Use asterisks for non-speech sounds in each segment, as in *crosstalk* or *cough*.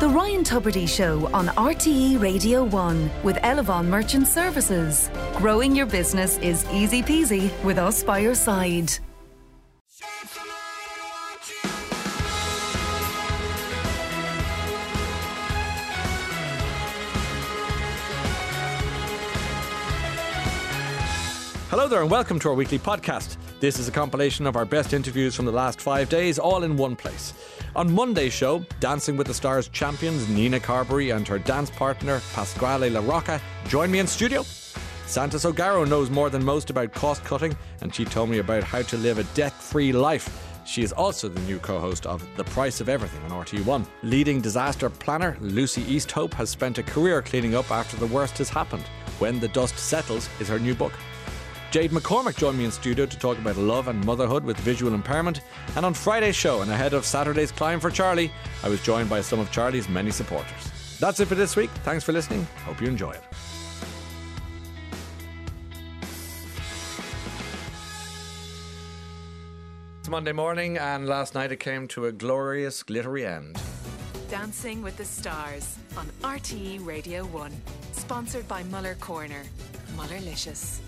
The Ryan Tubridy Show on RTE Radio 1 with Elavon Merchant Services. Growing your business is easy peasy with us by your side. Hello there, and welcome to our weekly podcast. This is a compilation of our best interviews from the last five days, all in one place. On Monday's show, Dancing with the Stars champions Nina Carberry and her dance partner Pasquale La Rocca join me in studio. Santis O'Garro knows more than most about cost cutting, and she told me about how to live a debt free life. She is also the new co host of The Price of Everything on RT1. Leading disaster planner Lucy Easthope has spent a career cleaning up after the worst has happened. When the Dust Settles is her new book. Jade McCormack joined me in studio to talk about love and motherhood with visual impairment. And on Friday's show, and ahead of Saturday's Climb for Charlie, I was joined by some of Charlie's many supporters. That's it for this week. Thanks for listening. Hope you enjoy it. It's Monday morning, and last night it came to a glorious, glittery end. Dancing with the Stars on RTE Radio 1. Sponsored by Muller Corner. Mullerlicious.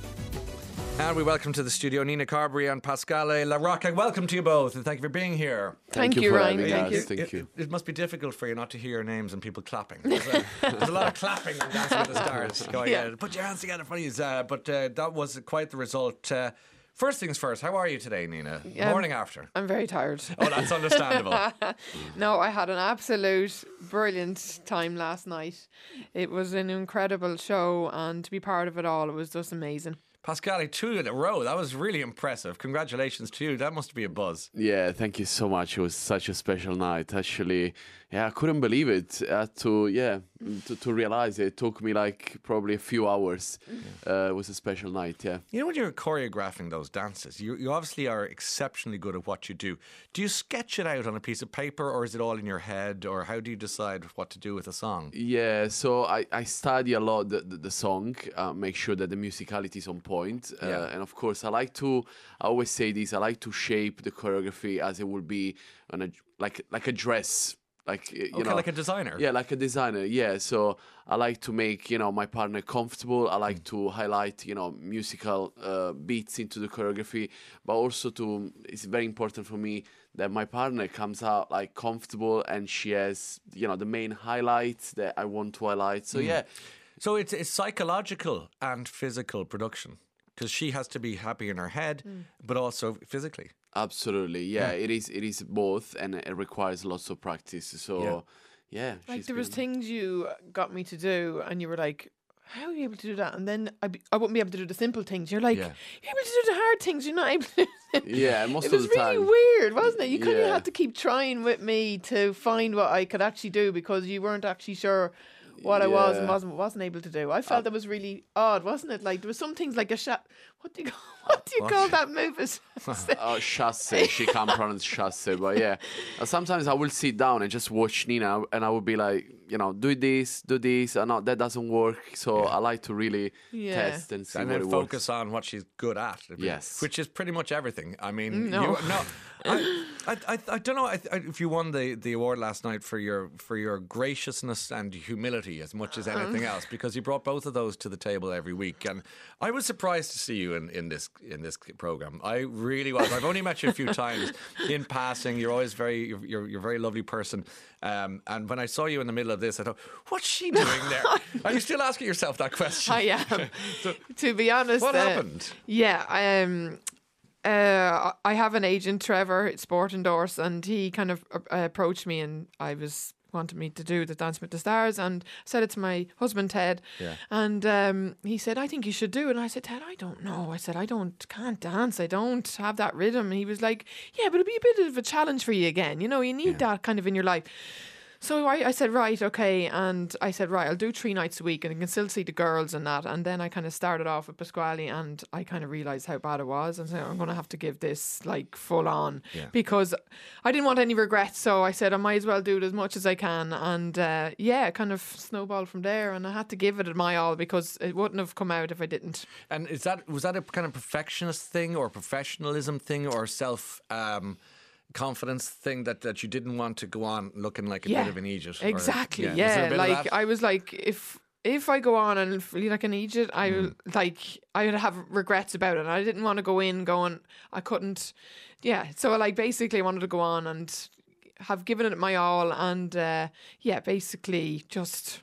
And we welcome to the studio Nina Carberry and Pasquale La Rocca. Welcome to you both, and thank you for being here. Thank, you, for Ryan. having Thank us. you. Thank it, you. It must be difficult for you not to hear your names and people clapping. There's a, there's a lot of clapping on Dancing with the *laughs* Stars going Yeah. on. Put your hands together, please. Uh, but uh, that was quite the result. Uh, first things first, how are you today, Nina? Um, Morning after. I'm very tired. Oh, that's understandable. *laughs* No, I had an absolute brilliant time last night. It was an incredible show, and to be part of it all, it was just amazing. Pasquale, two in a row. That was really impressive. Congratulations to you. That must be a buzz. Yeah, thank you so much. It was such a special night. Actually, yeah, I couldn't believe it. Had to, yeah, to, to realize it. it took me like probably a few hours. Uh, it was a special night, yeah. You know, when you're choreographing those dances, you, you obviously are exceptionally good at what you do. Do you sketch it out on a piece of paper, or is it all in your head, or how do you decide what to do with a song? Yeah, so I, I study a lot the, the, the song, uh, make sure that the musicality is on point. Uh, Yeah. And of course, I like to, I always say this, I like to shape the choreography as it would be on a, like, like a dress. Like, you Okay, know, like a designer. Yeah, like a designer. Yeah, so I like to make you know my partner comfortable. I Mm. like to highlight you know musical uh, beats into the choreography, but also to it's very important for me that my partner comes out like comfortable and she has you know the main highlights that I want to highlight. Mm. So yeah, So it's, it's psychological and physical production because she has to be happy in her head, mm. but also physically. absolutely. Yeah, it is. It is both, and it requires lots of practice. So yeah, Like she's there was things you got me to do, and you were like, "How are you able to do that?" And then I, be, I wouldn't be able to do the simple things. You're like, Yeah. "You're able to do the hard things. You're not able." to *laughs* Yeah, *laughs* most it of was the really time. weird, wasn't it? You kind of had to keep trying with me to find what I could actually do because you weren't actually sure what I was and wasn't wasn't able to do. I felt that was really odd, wasn't it? Like there was some things like a shot. What do you call, *laughs* what do you What? call that move? *laughs* Oh, chasse. She can't pronounce chasse, but yeah. Uh, *laughs* Sometimes I will sit down and just watch Nina, and I will be like, you know, do this, do this, and no, that doesn't work. So I like to really Yeah. test and see and what then it focus works. on what she's good at. Yes. which is pretty much everything. I mean, No. you, no, *laughs* I, I, I, I don't know I, I, if you won the, the award last night for your for your graciousness and humility as much as anything else, because you brought both of those to the table every week, and I was surprised to see you in, in this in this program. I really was. I've only met you a few *laughs* times in passing. You're always very you're you're, you're a very lovely person, um, and when I saw you in the middle of this, I thought, what's she *laughs* doing there? Are you still asking yourself that question? I am. *laughs* to be honest, What uh, happened? Yeah, I, um, uh, I have an agent, Trevor, at Sport Endorse, and he kind of uh, approached me, and I was wanted me to do the Dance with the Stars, and said it to my husband Ted, Yeah. and um, he said, "I think you should do it." And I said, "Ted, I don't know." I said, "I don't can't dance. I don't have that rhythm." And he was like, "Yeah, but it'll be a bit of a challenge for you again. You know, you need that kind of in your life." So I, I said, right, okay. And I said, right, I'll do three nights a week and I can still see the girls and that. And then I kind of started off with Pasquale and I kind of realised how bad it was. And so I'm going to have to give this like full on Yeah. because I didn't want any regrets. So I said, I might as well do it as much as I can. And uh, yeah, kind of snowballed from there. And I had to give it my all because it wouldn't have come out if I didn't. And is that was that a kind of perfectionist thing or professionalism thing or self um, confidence thing that, that you didn't want to go on looking like a Yeah, bit of an idiot? Exactly. There a Yeah. Like? I was like, if if I go on and feel like an idiot, I Mm. like I would have regrets about it. And I didn't want to go in going I couldn't. Yeah. So like basically, I wanted to go on and have given it my all, and uh, yeah, basically just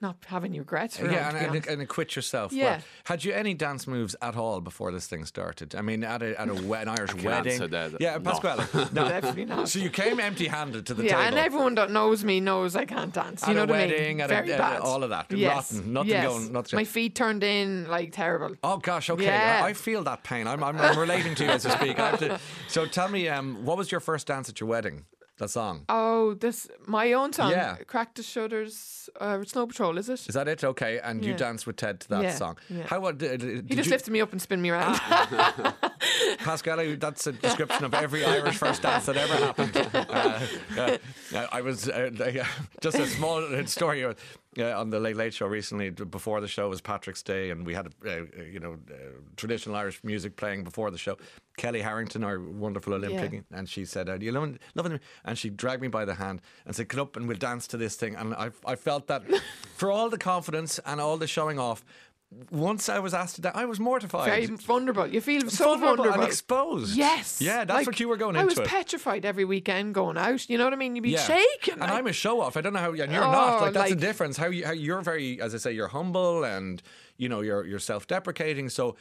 not have any regrets. Around, yeah, to and, and, and acquit yourself. Yeah. Well, had you any dance moves at all before this thing started? I mean, at a, at a we- an Irish can wedding. answer that. Yeah, No. Pasquale. *laughs* No. Definitely not. So you came empty-handed to the yeah, table. and everyone that knows me knows I can't dance. You know a what wedding, I mean? at Very uh, bad. all of that. Yes. Rotten. Nothing yes. going- nothing- My feet turned in like terrible. Oh gosh, okay. Yeah. I, I feel that pain. I'm, I'm, I'm relating to you as you speak. I have to, so tell me, um, what was your first dance at your wedding? That song. Oh, this my own song. Yeah. Crack the Shutters, uh, Snow Patrol, is it? Is that it? Okay. And you Yeah. danced with Ted to that Yeah, song. yeah. How uh, did, did He just you, lifted me up and spun me around. *laughs* Pascal, that's a description of every Irish first dance that ever happened. Uh, uh, I was uh, *laughs* just a small story uh, on the Late Late Show recently. Before the show was Patrick's Day, and we had uh, you know uh, traditional Irish music playing before the show. Kelly Harrington, our wonderful Olympic, Yeah. and she said, you love loving me?" And she dragged me by the hand and said, "Come up and we'll dance to this thing." And I, I felt that *laughs* for all the confidence and all the showing off. Once I was asked to dance, I was mortified. Very vulnerable. You feel so Vulnerable vulnerable. and exposed. Yes. Yeah, that's Like, what you were going I into was it. petrified every weekend going out. You know what I mean? You'd be Yeah. shaking. And like- I'm a show off. I don't know how, and you're Oh, not. Like that's the difference. How, you, how you're very, as I say, you're humble and you know you're you're self deprecating. So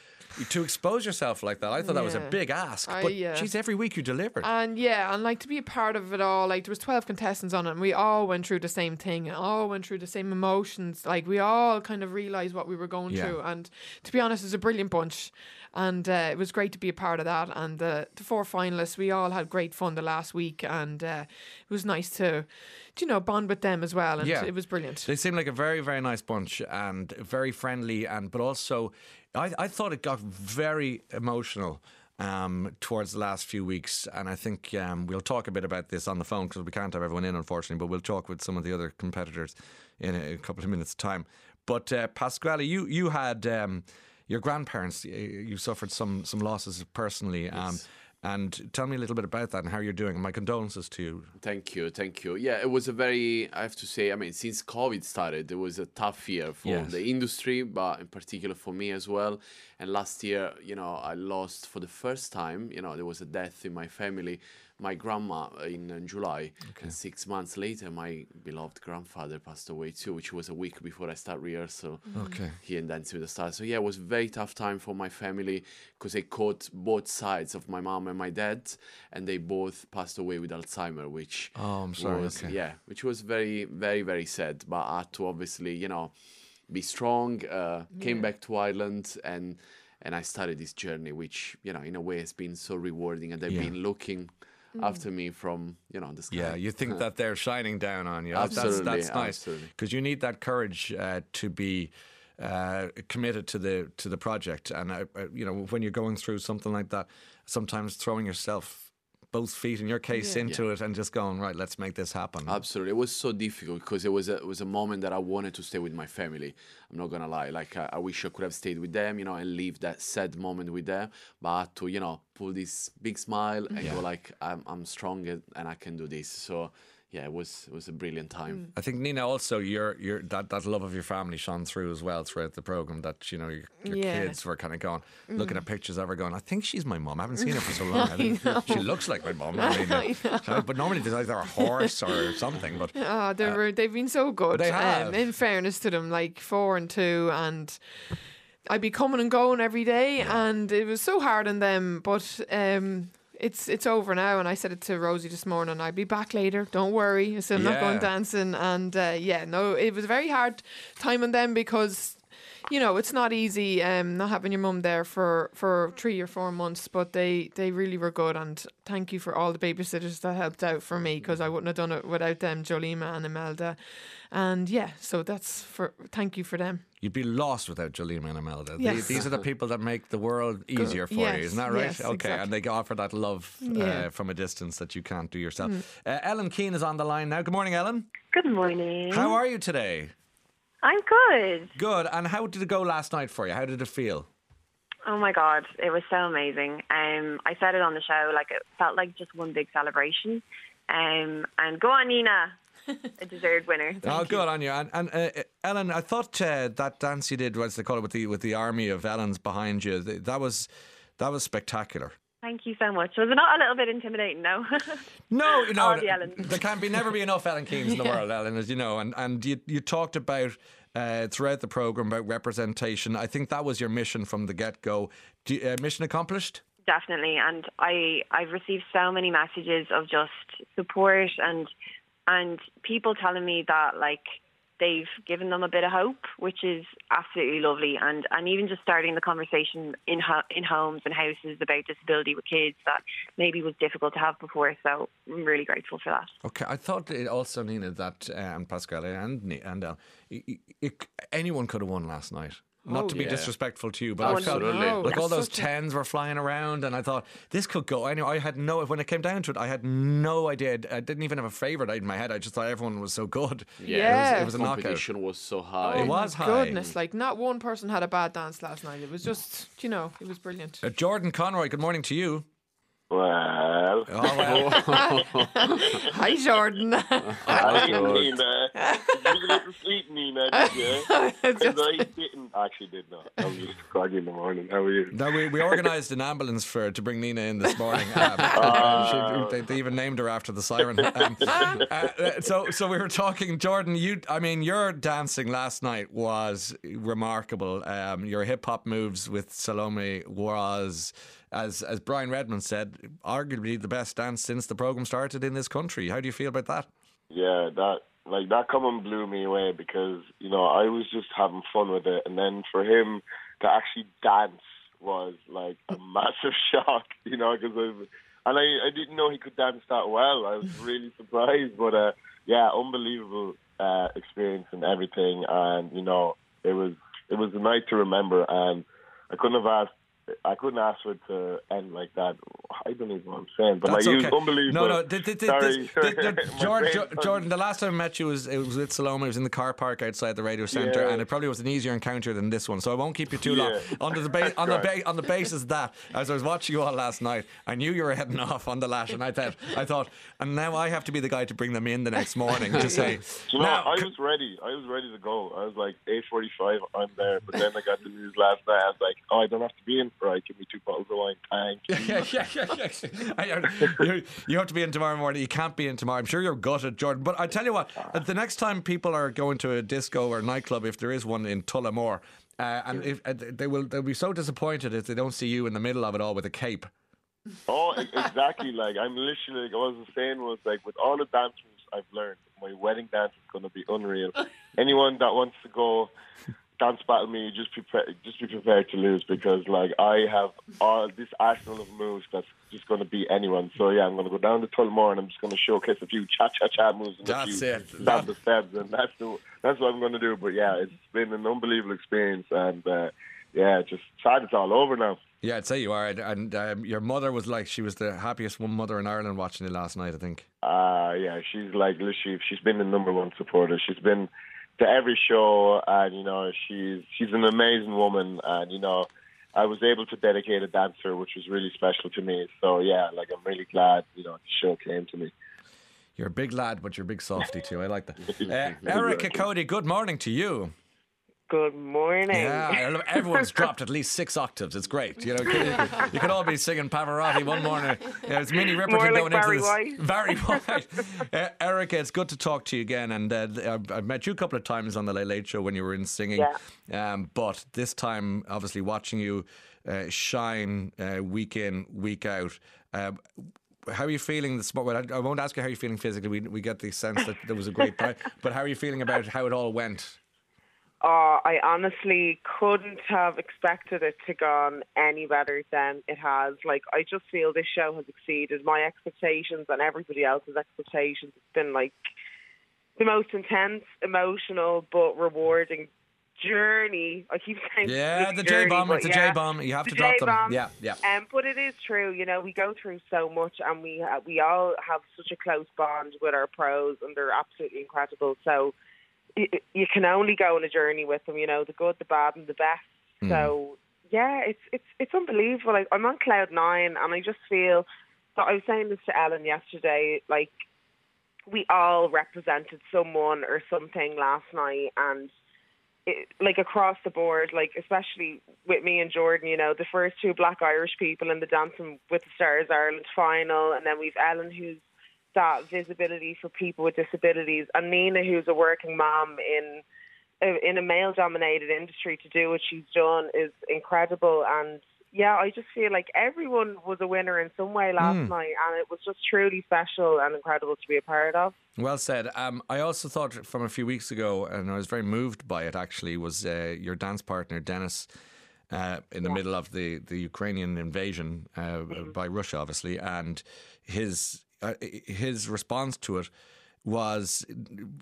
to expose yourself like that, I thought that was a big ask. I, But uh, geez, every week you delivered. And yeah, and like to be a part of it all, like there was twelve contestants on it, and we all went through the same thing, and all went through the same emotions. Like we all kind of realised what we were going Yeah. through, and to be honest, it's a brilliant bunch, and uh, it was great to be a part of that. And uh, the four finalists, we all had great fun the last week, and uh, it was nice to, you know, bond with them as well, and Yeah. it was brilliant. They seemed like a very, very nice bunch and very friendly, and but also, I, I thought it got very emotional um, towards the last few weeks, and I think um, we'll talk a bit about this on the phone because we can't have everyone in, unfortunately. But we'll talk with some of the other competitors in a, a couple of minutes' time. But uh, Pasquale, you you had um, your grandparents. You suffered some some losses personally. Um, and tell me a little bit about that and how you're doing. My condolences to you. Thank you, thank you. Yeah, it was a very, I have to say, I mean, since COVID started, it was a tough year for Yes. the industry, but in particular for me as well. And last year, you know, I lost for the first time, you know, there was a death in my family, my grandma in uh, July. And six months later, my beloved grandfather passed away too, which was a week before I start rehearsal. Okay. Here in Dancing with the Stars. So yeah, it was a very tough time for my family because I caught both sides of my mom and my dad, and they both passed away with Alzheimer, which Oh, I'm sorry, was okay. yeah, which was very very very sad. But I had to obviously you know be strong. Uh, came back to Ireland and and I started this journey, which you know in a way has been so rewarding, and they've Yeah. been looking after me from you know the sky. Yeah, you think that they're shining down on you. That's- Absolutely, that's, that's nice absolutely. because you need that courage uh, to be uh, committed to the to the project. And uh, uh, you know, when you're going through something like that, sometimes throwing yourself both feet in your case into it and just going right, let's make this happen. Absolutely, it was so difficult because it was a, it was a moment that I wanted to stay with my family. I'm not gonna lie, like I, I wish I could have stayed with them, you know, and leave that sad moment with them. But to, you know, pull this big smile and go like, I'm I'm strong and and I can do this. So yeah, it was it was a brilliant time. I think Nina, also your your that, that love of your family shone through as well throughout the program. That you know your, your Yeah. kids were kind of going, looking at pictures of her, going, I think she's my mum. I haven't seen her for so long. *laughs* I think she looks like my mum. *laughs* I mean, uh, but normally there's either a horse or something. But Oh, *laughs* they were they've been so good. they have. Um, in fairness to them, like four and two, and I'd be coming and going every day, and it was so hard on them. But um, it's it's over now, and I said it to Rosie this morning. I'll be back later. Don't worry. I said I'm not going dancing, and uh, yeah, no, it was a very hard time on them because. You know, it's not easy um, not having your mum there for, for three or four months, but they, they really were good. And thank you for all the babysitters that helped out for me because I wouldn't have done it without them, Jolima and Imelda. And yeah, so that's for thank you for them. You'd be lost without Jolima and Imelda. The- Yes. These are the people that make the world easier for you, isn't that right? yes, okay, and they offer that love uh, Yeah. Mm. from a distance that you can't do yourself. Uh, Ellen Keane is on the line now. Good morning, Ellen. Good morning. How are you today? I'm good. Good. And how did it go last night for you? How did it feel? Oh my god, it was so amazing. Um, I said it on the show, like it felt like just one big celebration. Um, and go on, Nina, a *laughs* deserved winner. oh, good on you. And, and uh, Ellen, I thought uh, that dance you did, what's they call it, with the with the army of Ellens behind you. That was that was spectacular. Thank you so much. Was it not a little bit intimidating? *laughs* No. *laughs* No, you know, the Ellens. there can be never be enough Ellen Keanes in the world, Ellen, as you know. And and you you talked about uh, throughout the program about representation. I think that was your mission from the get go. Uh, mission accomplished. Definitely, and I I've received so many messages of just support and and people telling me that like they've given them a bit of hope, which is absolutely lovely, and and even just starting the conversation in ho- in homes and houses about disability with kids that maybe was difficult to have before. So I'm really grateful for that. Okay, I thought it also, Nina, that and Pascal and and uh, anyone could have won last night. Not Oh, to be yeah. disrespectful to you, but Oh, I felt Absolutely. no. like all those such a- tens were flying around, and I thought this could go anyway. I had no when it came down to it, I had no idea. I didn't even have a favorite in my head. I just thought everyone was so good. Yeah. it was, it was a knockout. competition was so high. It Oh my was high. Goodness, like not one person had a bad dance last night. It was just, you know, it was brilliant. Uh, Jordan Conroy, good morning to you. Well, Oh, well. Hi, Jordan. I Nina. Did you get a little sleep, Nina? Did you? *laughs* Because I didn't. Actually, did not. I was just groggy in the morning. How are you? No, we, we organised an ambulance for to bring Nina in this morning. *laughs* Um, she- they, they even named her after the siren. Um, uh, *laughs* uh, so so we were talking, Jordan. You, I mean, your dancing last night was remarkable. Um, your hip hop moves with Salome was. As as Brian Redmond said, arguably the best dance since the program started in this country. How do you feel about that? Yeah, that like that comment blew me away because you know I was just having fun with it, and then for him to actually dance was like a *laughs* massive shock. You know, because and I I didn't know he could dance that well. I was really surprised, but uh, yeah, unbelievable uh, experience and everything, and you know it was it was a night to remember, and I couldn't have asked. I couldn't ask for it to end like that. I don't even know what I'm saying, but That's like it okay. was unbelievable. No, no, th- th- th- Sorry. this- th- th- *laughs* Jordan, Jo- Jordan. The last time I met you was it was with Salome. It was in the car park outside the radio centre, Yeah. and it probably was an easier encounter than this one. So I won't keep you too long. *laughs* Under the ba- *laughs* on the ba- on the basis of that as I was watching you all last night, I knew you were heading off on the lash, and I thought, I thought, and now I have to be the guy to bring them in the next morning to say, Do you know, now, I was ready. I was ready to go. I was like, 8.45, I'm there. But then I got the news last night. I was like, oh, I don't have to be in. Right, give me two bottles of wine. Thank *laughs* you. yeah, yeah, yeah, yeah. You, you have to be in tomorrow morning. You can't be in tomorrow. I'm sure you're gutted, Jordan. But I tell you what, uh, the next time people are going to a disco or nightclub, if there is one in Tullamore, uh, and if uh, they will, they'll be so disappointed if they don't see you in the middle of it all with a cape. *laughs* Oh, exactly. like, I'm literally, like, what I was saying was, like, with all the dance moves I've learned, my wedding dance is going to be unreal. *laughs* Anyone that wants to go dance battle me, just prepare, just be prepared to lose because, like, I have all this arsenal of moves that's just going to beat anyone. So, yeah, I'm going to go down to Tullamore and I'm just going to showcase a few cha-cha-cha moves and That's a few it. stab the steps, and that's the, that's what I'm going to do. But, yeah, it's been an unbelievable experience, and, uh, yeah, just sad it's all over now. Yeah, I'd say you are. And um, your mother was like, she was the happiest one mother in Ireland watching it last night, I think. Uh, yeah, she's like literally, she's been the number one supporter. She's been to every show, and you know, she's she's an amazing woman, and you know, I was able to dedicate a dancer, which was really special to me. So yeah, like I'm really glad, you know, the show came to me. You're a big lad, but you're a big softy too. I like that. *laughs* Uh. Erica Cody, good morning to you. Good morning. Yeah, everyone's *laughs* dropped at least six octaves. It's great. You know, you could, all be singing Pavarotti one morning. Yeah, it's Minnie Riperton like going Barry into this. White. *laughs* Barry White. Uh, Erica, it's good to talk to you again. And uh, I've, I've met you a couple of times on the Late Late Show when you were in singing. Um, but this time, obviously, watching you uh, shine uh, week in, week out. Uh, how are you feeling this morning? I I won't ask you how you're feeling physically. We, we get the sense that there was a great time. *laughs* But how are you feeling about how it all went? Uh, I honestly couldn't have expected it to gone any better than it has. Like, I just feel this show has exceeded my expectations and everybody else's expectations. It's been like the most intense, emotional, but rewarding journey. I keep saying Yeah, the J bomb, It's a. J bomb. You have to drop them. J-bomb. Yeah, yeah. Um, but it is true, you know, we go through so much, and we uh, we all have such a close bond with our pros, and they're absolutely incredible. So you can only go on a journey with them, you know, the good, the bad, and the best. Mm. So yeah, it's it's it's unbelievable. Like I'm on cloud nine, and I just feel. So I was saying this to Ellen yesterday. Like we all represented someone or something last night, and it, like across the board, like especially with me and Jordan, you know, the first two Black Irish people in the Dancing with the Stars Ireland final, and then we've Ellen who's that visibility for people with disabilities, and Nina who's a working mom in in a male dominated industry to do what she's done is incredible and yeah, I just feel like everyone was a winner in some way last Mm. night, and it was just truly special and incredible to be a part of. Well said. Um, I also thought from a few weeks ago, and I was very moved by it. Actually, was uh, your dance partner Dennis uh, in the middle of the the Ukrainian invasion uh, by Russia, obviously, and his uh, his response to it was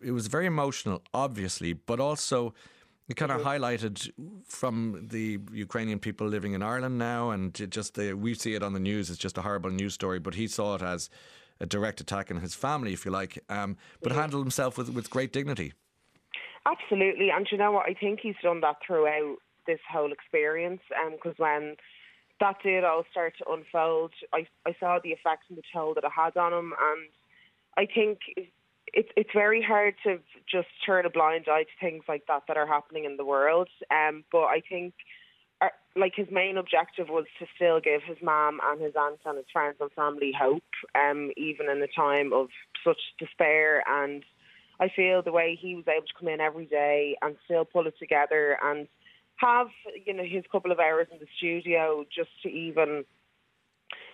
it was very emotional, obviously, but also. It kind of highlighted from the Ukrainian people living in Ireland now, and it just the, we see it on the news. It's just a horrible news story, but he saw it as a direct attack on his family, if you like, um, but handled himself with, with great dignity. Absolutely, and you know what? I think he's done that throughout this whole experience. Because when that did all start to unfold, I I saw the effects and the toll that it had on him, and I think it's it's very hard to just turn a blind eye to things like that that are happening in the world. Um, but I think. uh, Like his main objective was to still give his mom and his aunt and his friends and family hope, um, even in a time of such despair and I feel the way he was able to come in every day and still pull it together and have you know his couple of hours in the studio just to even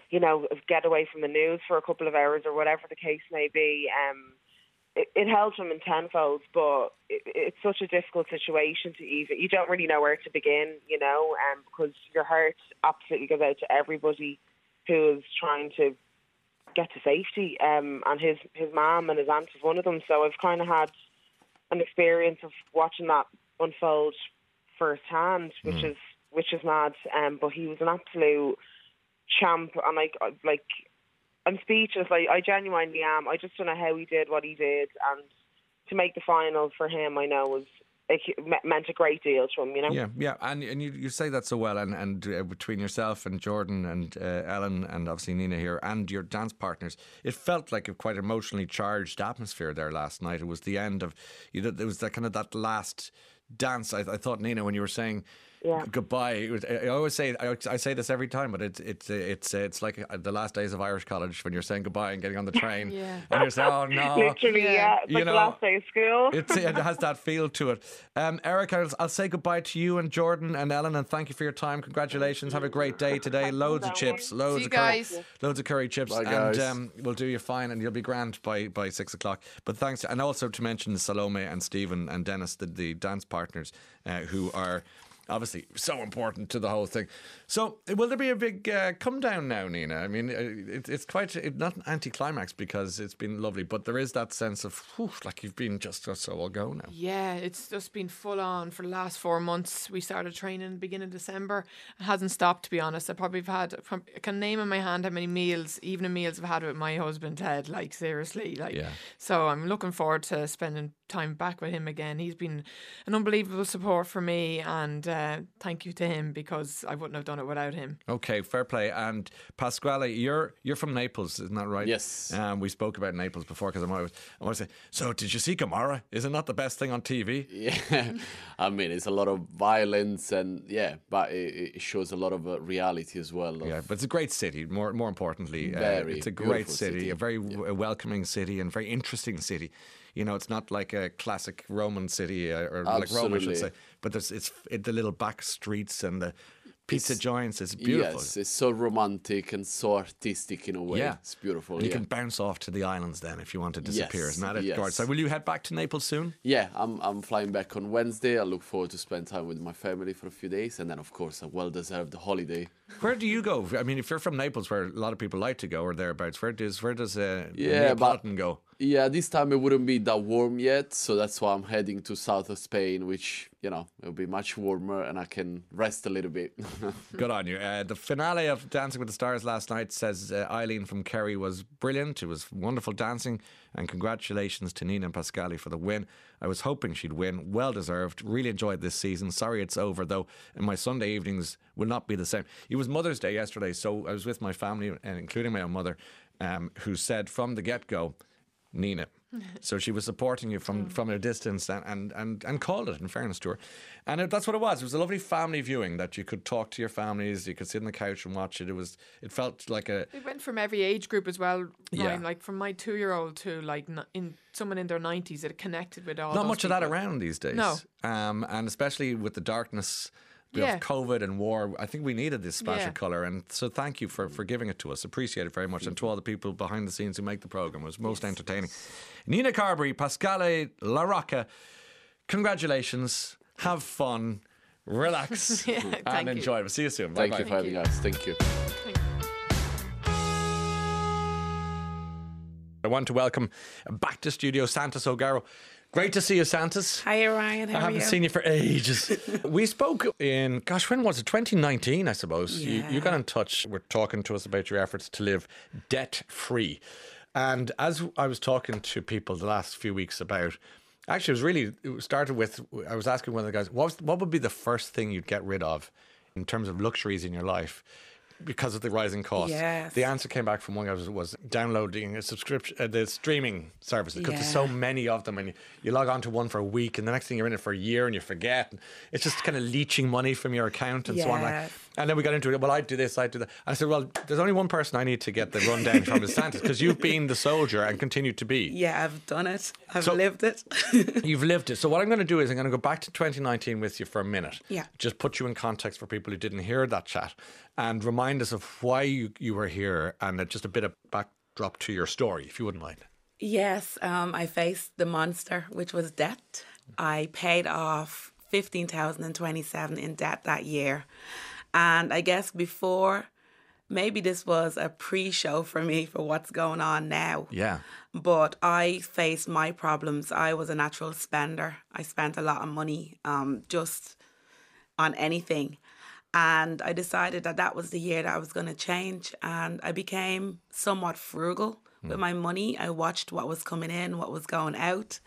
you know get away from the news for a couple of hours or whatever the case may be. Um, it, it helped him in tenfold, but it, it's such a difficult situation to even. You don't really know where to begin, you know, um, because your heart absolutely goes out to everybody who is trying to get to safety. Um, and his his mom and his aunt is one of them. So I've kind of had an experience of watching that unfold firsthand, which is which is mad. Um, but he was an absolute champ, and like I- like I'm speechless. I, I genuinely am. I just don't know how he did what he did, and to make the final for him, I know was it meant a great deal to him. You know. Yeah, yeah, and and you, you say that so well, and and uh, between yourself and Jordan and uh, Ellen and obviously Nina here and your dance partners, it felt like a quite emotionally charged atmosphere there last night. It was the end of you. know, There was that kind of that last dance. I, I thought Nina when you were saying. Yeah. Goodbye. Was, I I always say I, I say this every time, but it's it's uh, it's uh, it's like uh, the last days of Irish college when you're saying goodbye and getting on the *laughs* train, Yeah. and you're saying, "Oh no, Literally, Yeah. yeah. It's You like know, the last day of school. it's, it has that *laughs* feel to it. Um, Eric, I'll, I'll say goodbye to you and Jordan and Ellen, and thank you for your time. Congratulations. Have a great day today. Loads of chips, loads See of curry, guys. loads of curry chips, Bye, and um, we'll do you fine, and you'll be grand by, by six o'clock. But thanks, and also to mention Salome and Stephen and Dennis, the, the dance partners, uh, who are. Obviously, so important to the whole thing. So, will there be a big uh, come down now, Nina? I mean, uh, it, it's quite it, not an anticlimax because it's been lovely, but there is that sense of whew, like you've been just so all go now. Yeah, it's just been full on for the last four months. We started training beginning of December. It hasn't stopped, to be honest. I probably have had, I can name in my hand how many meals, evening meals I've had with my husband Ted. Like seriously, like. Yeah. So I'm looking forward to spending time back with him again. He's been an unbelievable support for me, and uh, thank you to him because I wouldn't have done it without him. Okay, fair play. And Pasquale, you're you're from Naples, isn't that right? Yes. Um, we spoke about Naples before because I'm always I want to say. So, did you see Gomorrah? Isn't that the best thing on TV? Yeah, *laughs* I mean it's a lot of violence and yeah, but it, it shows a lot of uh, reality as well. Of, Yeah, but it's a great city. More more importantly, uh, it's a great city, city. a very w- welcoming city, and very interesting city. You know, it's not like a classic Roman city uh, or like Rome, I should say. But there's it's it, the little back streets and the pizza joints. It's beautiful. Yes, it's so romantic and so artistic in a way. Yeah. it's beautiful. And you yeah. can bounce off to the islands then if you want to disappear. Yes, Isn't that it, yes. So, will you head back to Naples soon? Yeah, I'm I'm flying back on Wednesday. I look forward to spend time with my family for a few days, and then of course a well-deserved holiday. Where do you go? I mean, if you're from Naples, where a lot of people like to go, or thereabouts, where does where does uh, Yeah, Neapolitan go? Yeah, this time it wouldn't be that warm yet, so that's why I'm heading to south of Spain, which you know it'll be much warmer and I can rest a little bit. *laughs* Good on you. Uh, the finale of Dancing with the Stars last night says uh, Eileen from Kerry was brilliant. It was wonderful dancing, and congratulations to Nina and Pasquale for the win. I was hoping she'd win. Well deserved. Really enjoyed this season. Sorry it's over though, and my Sunday evenings will not be the same. It was Mother's Day yesterday, so I was with my family, and including my own mother, um, who said from the get go, Nina. *laughs* So she was supporting you from, from a distance and, and, and, and called it, in fairness to her. And it, that's what it was. It was a lovely family viewing that you could talk to your families, you could sit on the couch and watch it. It was it felt like a It went from every age group as well. Yeah. Ryan, like from my two year old to like n- in someone in their nineties. It connected with all. not much of that around these days. No. Um, and especially with the darkness Yeah. of COVID and war, I think we needed this splash Yeah. of colour. And so thank you for, for giving it to us. Appreciate it very much. And to all the people behind the scenes who make the programme. It was most entertaining. Nina Carberry, Pasquale La Rocca, congratulations. Have fun. Relax *laughs* Yeah, and thank you. enjoy. We'll see you soon. Thank Bye-bye. you for having us. Thank you. I want to welcome back to studio Santis O'Garro. Great to see you, Santis. Hi, Ryan. How I haven't you? seen you for ages. *laughs* we spoke in, gosh, when was it? 2019, I suppose. You, you got in touch. We're talking to us about your efforts to live debt free. And as I was talking to people the last few weeks about, actually, it was really, it started with, I was asking one of the guys, what, was, what would be the first thing you'd get rid of in terms of luxuries in your life? Because of the rising costs, Yes. the answer came back from one guy was, was downloading a subscription, uh, the streaming services because there's so many of them, and you, you log on to one for a week, and the next thing you're in it for a year, and you forget. And it's just kind of leeching money from your account and so on. Like. And then we got into it. Well, I do this, I do that. I said, well, there's only one person I need to get the rundown from is Santis because you've been the soldier and continue to be. Yeah, I've done it. I've So- lived it. *laughs* You've lived it. So what I'm going to do is I'm going to go back to 2019 with you for a minute. Yeah. Just put you in context for people who didn't hear that chat and remind us of why you, you were here and just a bit of backdrop to your story, if you wouldn't mind. yes, um, I faced the monster, which was debt. I paid off fifteen thousand and twenty-seven in debt that year, and I guess before, maybe this was a pre-show for me for what's going on now. Yeah. but I faced my problems. I was a natural spender. I spent a lot of money um, just on anything. And I decided that that was the year that I was going to change. And I became somewhat frugal with my money. I watched what was coming in, what was going out.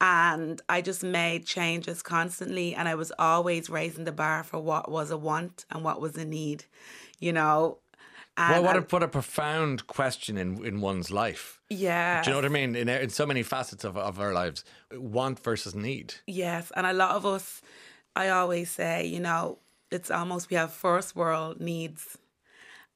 And I just made changes constantly. And I was always raising the bar for what was a want and what was a need, you know. Well, what a, what a profound question in, in one's life. yeah. Do you know what I mean? In, in so many facets of, of our lives, want versus need. Yes, and a lot of us, I always say, you know, it's almost we have first world needs,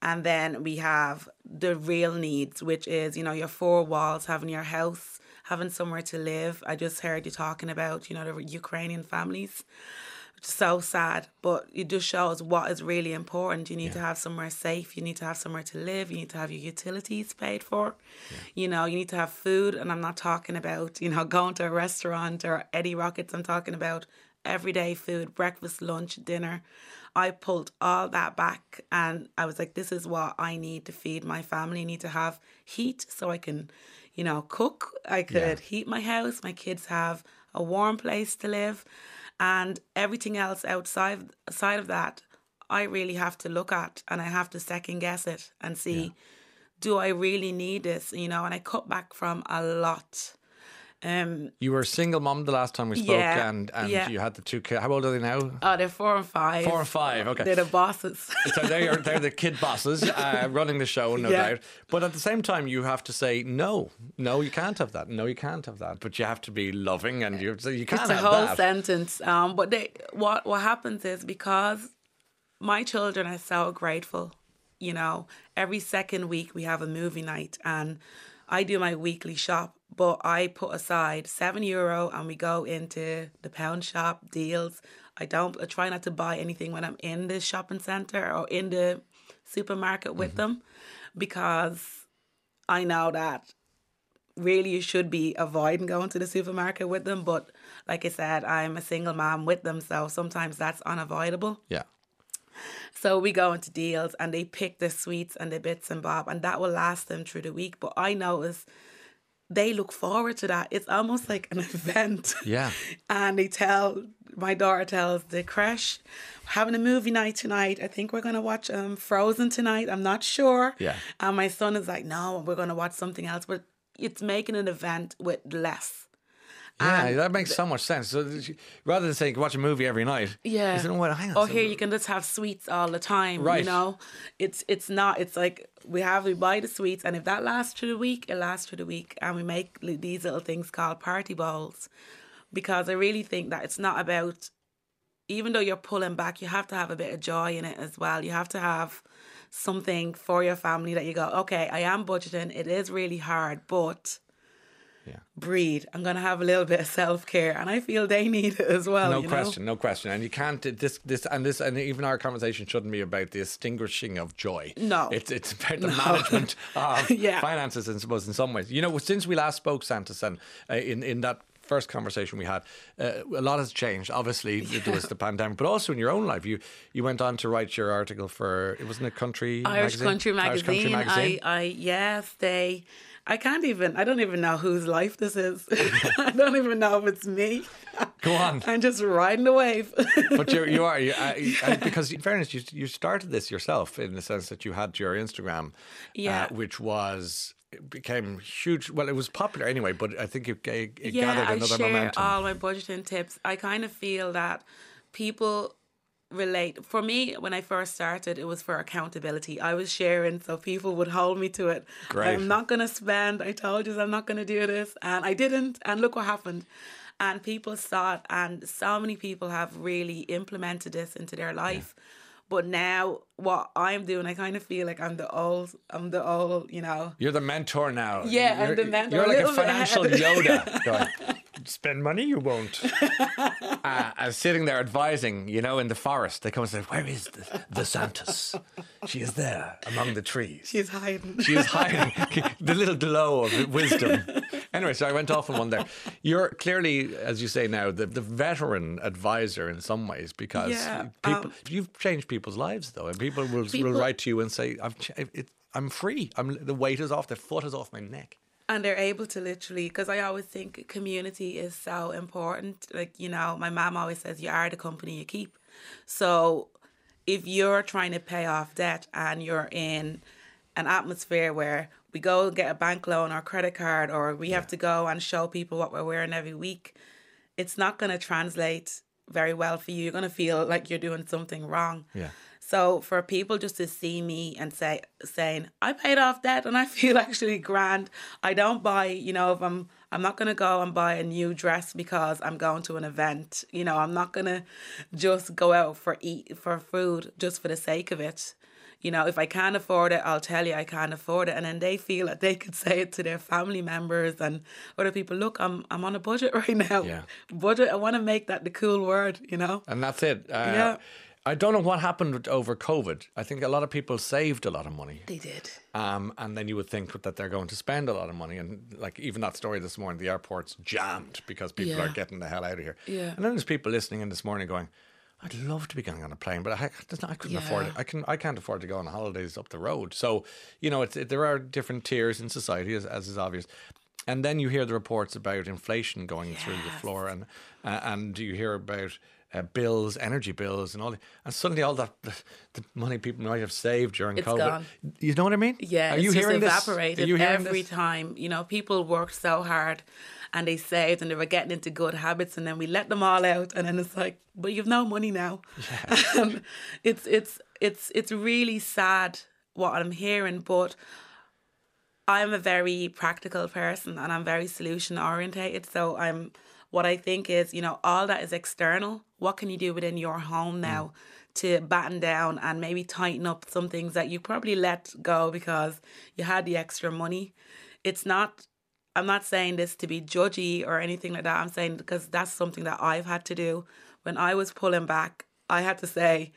and then we have the real needs, which is, you know, your four walls, having your house, having somewhere to live. I just heard you talking about, you know, the Ukrainian families. So sad, but it just shows what is really important. You need to have somewhere safe. You need to have somewhere to live. You need to have your utilities paid for. You know, you need to have food. And I'm not talking about, you know, *laughs* going to a restaurant or Eddie Rockets. I'm talking about everyday food, breakfast, lunch, dinner. I pulled all that back and I was like, this is what I need to feed my family. I need to have heat so I can, you know, cook. I could heat my house. My kids have a warm place to live. And everything else outside side of that, I really have to look at and I have to second guess it and see, do I really need this? You know, and I cut back from a lot. Um, You were a single mom the last time we spoke, Yeah, and, and yeah. you had the two kids. How old are they now? oh, they're four and five. Four and five, okay. They're the bosses. *laughs* So they're, they're the kid bosses *laughs* uh, running the show, no Yeah. doubt. But at the same time, you have to say, no, no, you can't have that. No, you can't have that. But you have to be loving and you, you can't it's a whole that. sentence. Um, but they, what what happens is because my children are so grateful. You know, every second week we have a movie night, and I do my weekly shop. But I put aside seven euro, and we go into the pound shop deals. I don't. I try not to buy anything when I'm in the shopping center or in the supermarket with mm-hmm. them, because I know that really you should be avoiding going to the supermarket with them. But like I said, I'm a single mom with them, so sometimes that's unavoidable. Yeah. So we go into deals and they pick the sweets and the bits and bob, and that will last them through the week. But I notice they look forward to that. It's almost like an *laughs* event. Yeah. and they tell my daughter tells the crash having a movie night tonight. I think we're gonna watch um Frozen tonight. I'm not sure. Yeah. And my son is like, no, we're gonna watch something else. But it's making an event with less. Yeah, And that makes so much sense. So th- rather than saying watch a movie every night, Yeah. "No, well, hang on. Oh, so- here you can just have sweets all the time. Right. You know, it's it's not. It's like we have we buy the sweets, and if that lasts through the week, it lasts through the week, and we make these little things called party balls, because I really think that it's not about. Even though you're pulling back, you have to have a bit of joy in it as well. You have to have something for your family that you go, okay, I am budgeting. It is really hard, but Yeah. breathe. I'm gonna have a little bit of self care, and I feel they need it as well. no you know? question, no question. And you can't this this and this and even our conversation shouldn't be about the extinguishing of joy. No. it's it's about the management *laughs* of Yeah. finances, I suppose, in some ways. You know, since we last spoke, Santason, uh, in in that. First conversation we had, uh, a lot has changed. Obviously, *laughs* there was the pandemic, but also in your own life, you you went on to write your article for it wasn't a country Irish magazine? Country Irish Magazine. Country magazine. I, I, yes, they. I can't even. I don't even know whose life this is. *laughs* I don't even know if it's me. Go on. I'm just riding the wave. *laughs* but you're, you are you, uh, uh, because in fairness, you you started this yourself in the sense that you had your Instagram, Yeah. uh, which was it became huge. Well, it was popular anyway, but I think it, it yeah, gathered I another share momentum. all my budgeting tips. I kind of feel that people relate. For me, when I first started, it was for accountability. I was sharing so people would hold me to it. Great. I'm not going to spend. I told you I'm not going to do this. And I didn't. And look what happened. And people saw it. And so many people have really implemented this into their life. But now, what I'm doing, I kind of feel like I'm the old, I'm the old, you know, You're the mentor now. Yeah, I'm the mentor, You're like a bit financial. Yoda. *laughs* Going, Spend money, you won't. *laughs* uh, and sitting there advising, you know, in the forest, they come and say, "Where is the, the Santis? She is there among the trees." she's hiding. She is hiding *laughs* the little glow of wisdom. Anyway, so I went off on one there. You're clearly, as you say now, the, the veteran advisor in some ways because Yeah, people, um, you've changed people's lives though, and people will, will write to you and say, "I've ch- it, I'm free. I'm the weight is off. The foot is off my neck." And they're able to literally because i always think community is so important. Like you know my mom always says you are the company you keep. So if you're trying to pay off debt and you're in an atmosphere where we go get a bank loan or credit card or we have to go and show people what we're wearing every week it's not going to translate very well for you. You're going to feel like you're doing something wrong. Yeah. So for people just to see me and say saying I paid off debt and I *laughs* feel actually grand. I don't buy, you know, if I'm I'm not gonna go and buy a new dress because I'm going to an event. You know, I'm not gonna just go out for eat for food just for the sake of it. You know, if I can't afford it, I'll tell you I can't afford it, and then they feel that they *laughs* could say it to their family members and other people. Look, I'm I'm on a budget *laughs* right now. Yeah. Budget. I want to make that the cool word. You know. And that's it. Uh, Yeah. I don't know what happened with- over COVID. I think a lot of people saved a lot of money. They did. Um, and then you would think that they're going to spend a lot of money. And like even that story this morning, the airport's jammed because people Yeah. are getting the hell out of here. Yeah. And then there's people listening in this morning going, I'd love to be going on a plane, but I, not- I couldn't afford it. I can I can't afford to go on holidays up the road. So you know, it's, it, there are different tiers in society, as, as is obvious. And then you hear the reports about inflation going through the floor, and uh, and you hear about uh, bills, energy bills, and all. that. And suddenly, all that the, the money people might have saved during It's COVID, gone. you know what I mean? Yeah, Are it's you hearing this? evaporated Are you hearing every this? time. You know, people worked so hard and they saved and they were getting into good habits and then we let them all out and then it's like, but you've no money now. *laughs* Um, it's it's it's it's really sad what I'm hearing, but I'm a very practical person and I'm very solution orientated. So I'm what I think is, you know, all that is external. What can you do within your home mm. now to batten down and maybe tighten up some things that you probably let go because you had the extra money? It's not I'm not saying this to be judgy or anything like that. I'm saying because that's something that I've had to do. When I was pulling back, I had to say,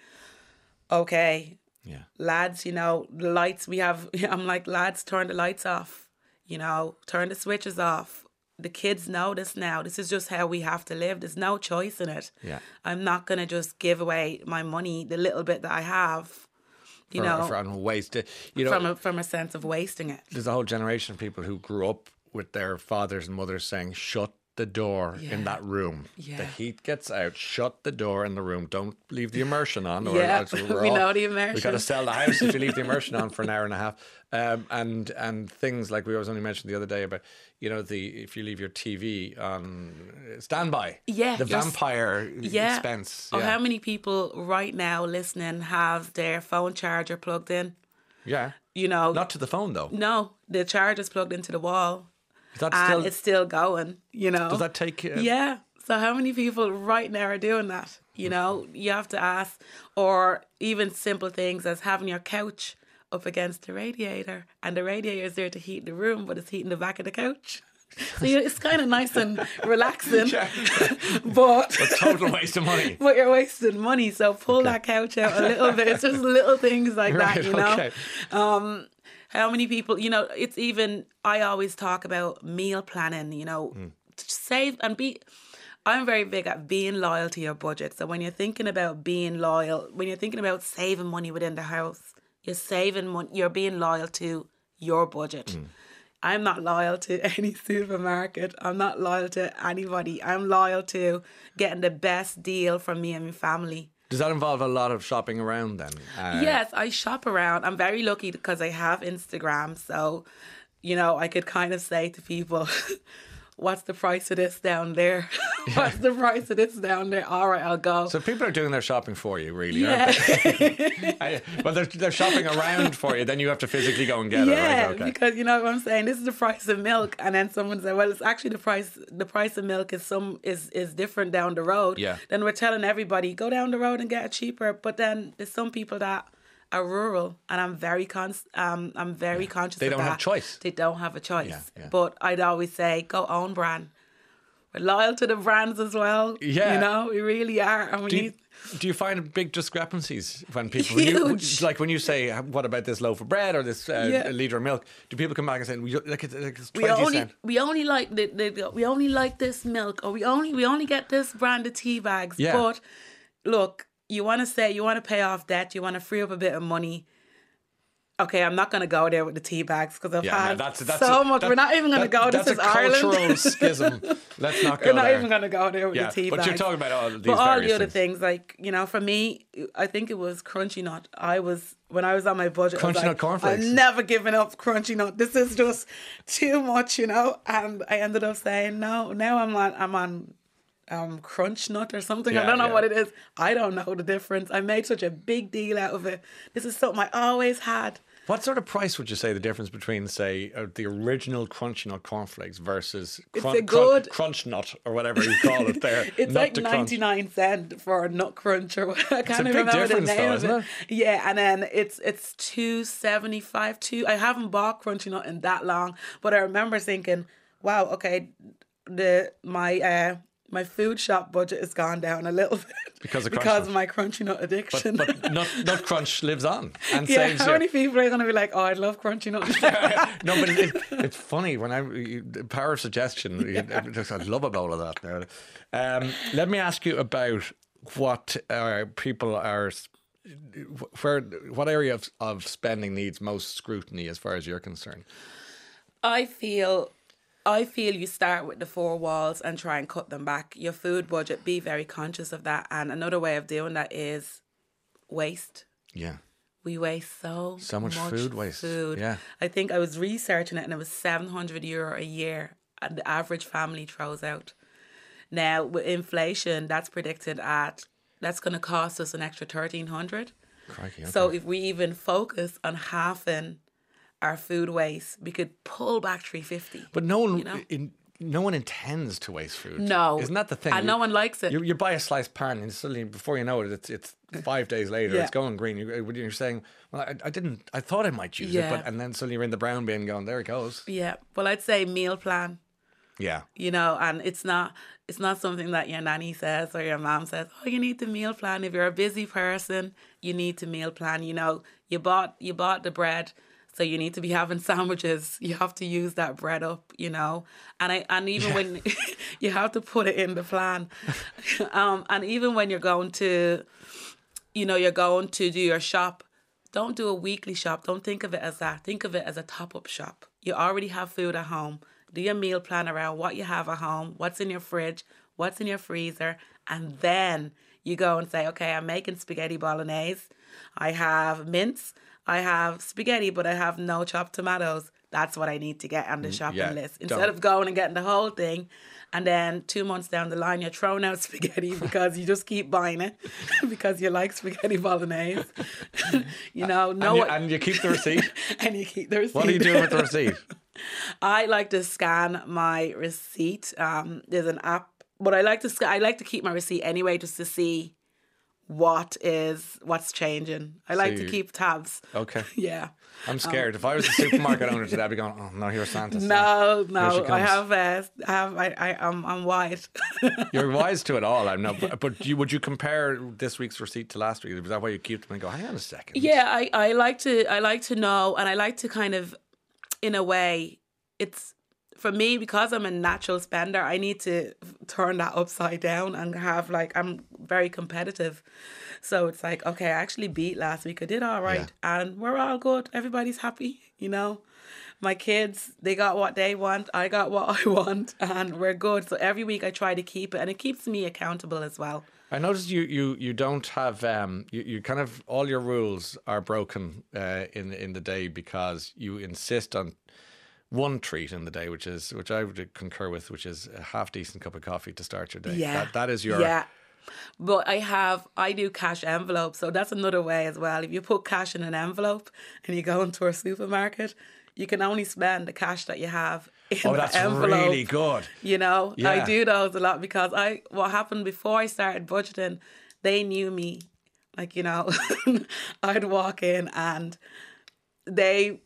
okay, Yeah. lads, you know, the lights we have, *laughs* I'm like, lads, turn the lights off, you know, turn the switches off. The kids know this now. This is just how we have to live. There's no choice in it. Yeah. I'm not going to just give away my money, the little bit that I have, you For- know, from waste. You know, from, a, from a sense of wasting it. there's a whole generation of people who grew up with their fathers and mothers saying, "Shut the door in that room. Yeah. The heat gets out. Shut the door in the room. Don't leave the immersion on. Or Yeah, *laughs* we're we all- know the immersion. We got to sell the house if you leave the *laughs* immersion on for an hour and a half. Um, and and things like we was only mentioned the other day about you know the if you leave your TV on standby. Yeah, The vampire yeah. expense. Oh, yeah. how many people right now listening have their phone charger plugged in? yeah. You know, Not to the phone though. no, the charger's plugged into the wall, And still, it's still going. You know, does that take? Uh, yeah. So how many people right now are doing that? You know, you have to ask, or even simple things as having your couch up against the radiator, and the radiator is there to heat the room, but it's heating the back of the couch. So you know, it's kind of nice and *laughs* relaxing, *laughs* but a Total waste of money. *laughs* but you're wasting money. So pull that couch out a little bit. It's just little things like Right, that, you know. okay. Um, how many people? You know, it's even. I always talk about meal planning. You know, to save and be. I'm very big at being loyal to your budget. So when you're thinking about being loyal, when you're thinking about saving money within the house, you're saving money. You're being loyal to your budget. Hmm. I'm not loyal to *laughs* any supermarket. I'm not loyal to anybody. I'm loyal to getting the best deal from me and my family. Does that involve a lot of shopping around then? Uh, Yes, I shop around. I'm very lucky because I have Instagram. So, you know, I could kind of say to people, *laughs* what's the price of this down there? *laughs* what's the price of this down there? All right, I'll go. So people are doing their shopping for you, really. yeah. Aren't they? *laughs* Well, they're, they're shopping around for you. Then you have to physically go and get yeah, it. Right? Okay. because you know what I'm saying. This is the price of milk, and then someone said, "Well, it's actually the price. The price of milk is some is is different down the road." Yeah. Then we're telling everybody go down the road and get it cheaper. But then there's some people that are rural, and I'm very con um I'm very conscious. They don't have that. choice. They don't have a choice. Yeah, yeah. But I'd always say go own brand. We're loyal to the brands as well. Yeah. You know, we really are, and we Do you, do you find big discrepancies when *laughs* people, when you, like when you say, "What about this loaf of bread or this uh, Yeah. liter of milk?" Do people come back and say, "We like it's, like it's we only cent"? we only like the, the we only like this milk or we only we only get this brand of tea bags. Yeah. But look, you want to say you want to pay off debt, you want to free up a bit of money. Okay, I'm not going to go there with the tea bags because I've Yeah, no, had that's that's so a- much. that- We're not even going to go. This That's is cultural Ireland. *laughs* schism. Let's not go We're not there. even going to go there with yeah, the tea but bags. But you're talking about all these but all the other things. things, like you know, for me, I think it was crunchy nut. I was when I was on my budget. I was Crunchy Nut like, cornflakes. I'm never giving up crunchy nut. This is just too much, you know. And I ended up saying no. Now I'm on. I'm on. Um, crunch nut or something. I don't know yeah. what it is. I don't know the difference. I made such a big deal out of it. This is something I always had. What sort of price would you say the difference between, say, uh, the original Crunch Nut cornflakes versus It's crun- a crun- Crunch Nut or whatever you call it there? *laughs* It's like 99 cent for a nut crunch or what. I can't a even big remember the name though, of it? Yeah, and then it's it's 275 two. I haven't bought crunchy nut in that long, but I remember thinking, wow, okay, the my uh my food shop budget has gone down a little bit *laughs* Because of because Nut. of my crunchy nut addiction. But, but *laughs* Nut, Nut Crunch lives on and yeah, saves how you. many people are going to be like, oh, I love crunchy nut? *laughs* no, but it, it, it's funny when I power of suggestion. you- I love a bowl of that. There. Um, let me ask you about what uh, people are. Where what area of, of spending needs most scrutiny as far as you're concerned? I feel I feel you start with the four walls and try and cut them back. Your food budget, be very conscious of that. And another way of doing that is waste. Yeah. We waste so So much food waste. Food. Yeah. I think I was researching it and it was seven hundred euro a year and the average family throws out. Now with inflation, that's predicted at that's gonna cost us an extra thirteen hundred. Crikey, So if we even focus on halving our food waste, we could pull back three fifty. But no one, you know? in, no one intends to waste food. No. isn't that the thing? And no one likes it. You, you buy a sliced pan, and suddenly, before you know it, it's it's *laughs* five days later. Yeah. It's going green. You, uh, you're saying, "Well, I, I didn't. I thought I might use it, but and then suddenly you're in the brown bin, going, "There it goes." Yeah. Well, I'd say meal plan. Yeah, you know and it's not it's not something that your nanny says or your mom says oh you need to meal plan if you're a busy person you need to meal plan you know you bought you bought the bread so you need to be having *laughs* sandwiches. You have to use that bread up you know? And i and even when *laughs* you have to put it in the plan *laughs* um and even when you're going to you know you're going to do your shop don't do a weekly shop. Don't think of it as that. Think of it as a top-up shop. You already have food at home. Do your meal plan around what you have at home, what's in your fridge, what's in your freezer, and then you go and say, okay, I'm making spaghetti bolognese. I have mince. I have spaghetti, but I have no chopped tomatoes. That's what I need to get on the shopping yeah, list. Instead don't. of going and getting the whole thing, and then two months down the line, you're throwing out *laughs* spaghetti *laughs* because you just keep buying it *laughs* because you like spaghetti bolognese. you know, no and, you, and you keep the receipt. and you keep the receipt. what are you doing with the receipt? I like to scan my receipt. Um, there's an app, but I like to sc- I like to keep my receipt anyway, just to see what is what's changing. I like you- to keep tabs. Okay. *laughs* Yeah. I'm scared. if I was a supermarket owner today, I'd be going, oh, no, here's *laughs* Santis. No, no. I have uh, I have I, I I'm I'm white. *laughs* You're wise to it all. I'm not, but, but you, would you compare this week's receipt to last week? Is that why you keep them and go, hang on a second? Yeah, I, I like to I like to know and I like to kind of in a way it's for me because I'm a natural spender, I need to turn that upside down and have like I'm very competitive. So it's like, okay, I actually beat last week. I did all right and we're all good. Everybody's happy, you know. My kids, they got what they want. I got what *laughs* I want and we're good. So every week I try to keep it and it keeps me accountable as well. I noticed you, you, you don't have um you, you kind of all your rules are broken uh, in in the day because you insist on one treat in the day, which is which I would concur with, which is a half decent cup of coffee to start your day. Yeah. that, that is your Yeah. But I have, I do cash envelopes. So that's another way as well. If you put cash in an envelope and you go into a supermarket, you can only spend the cash that you have *laughs* in Oh, that's envelope. really good. You know, Yeah. I do those a lot because I, what happened before I started budgeting, they knew me. Like, you know, *laughs* I'd walk in and they,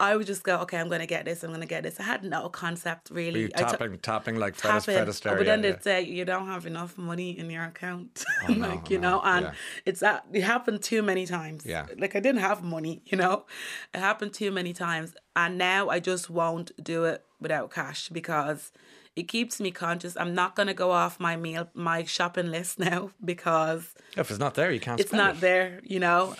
I would just go, okay, I'm going to get this, I'm going to get this. I had no concept really. I took- tapping tapping like tapping. Fred Astaire, but then yeah, they'd say you don't have enough money in your account, *laughs* no, like you no, know, and yeah. it's that it happened too many times. Yeah. like I didn't have money, you know, it happened too many times, and now I just won't do it without cash because it keeps me conscious. I'm not gonna go off my meal, my shopping list *laughs* now because. If it's not there, you can't. it's not it. there. You know,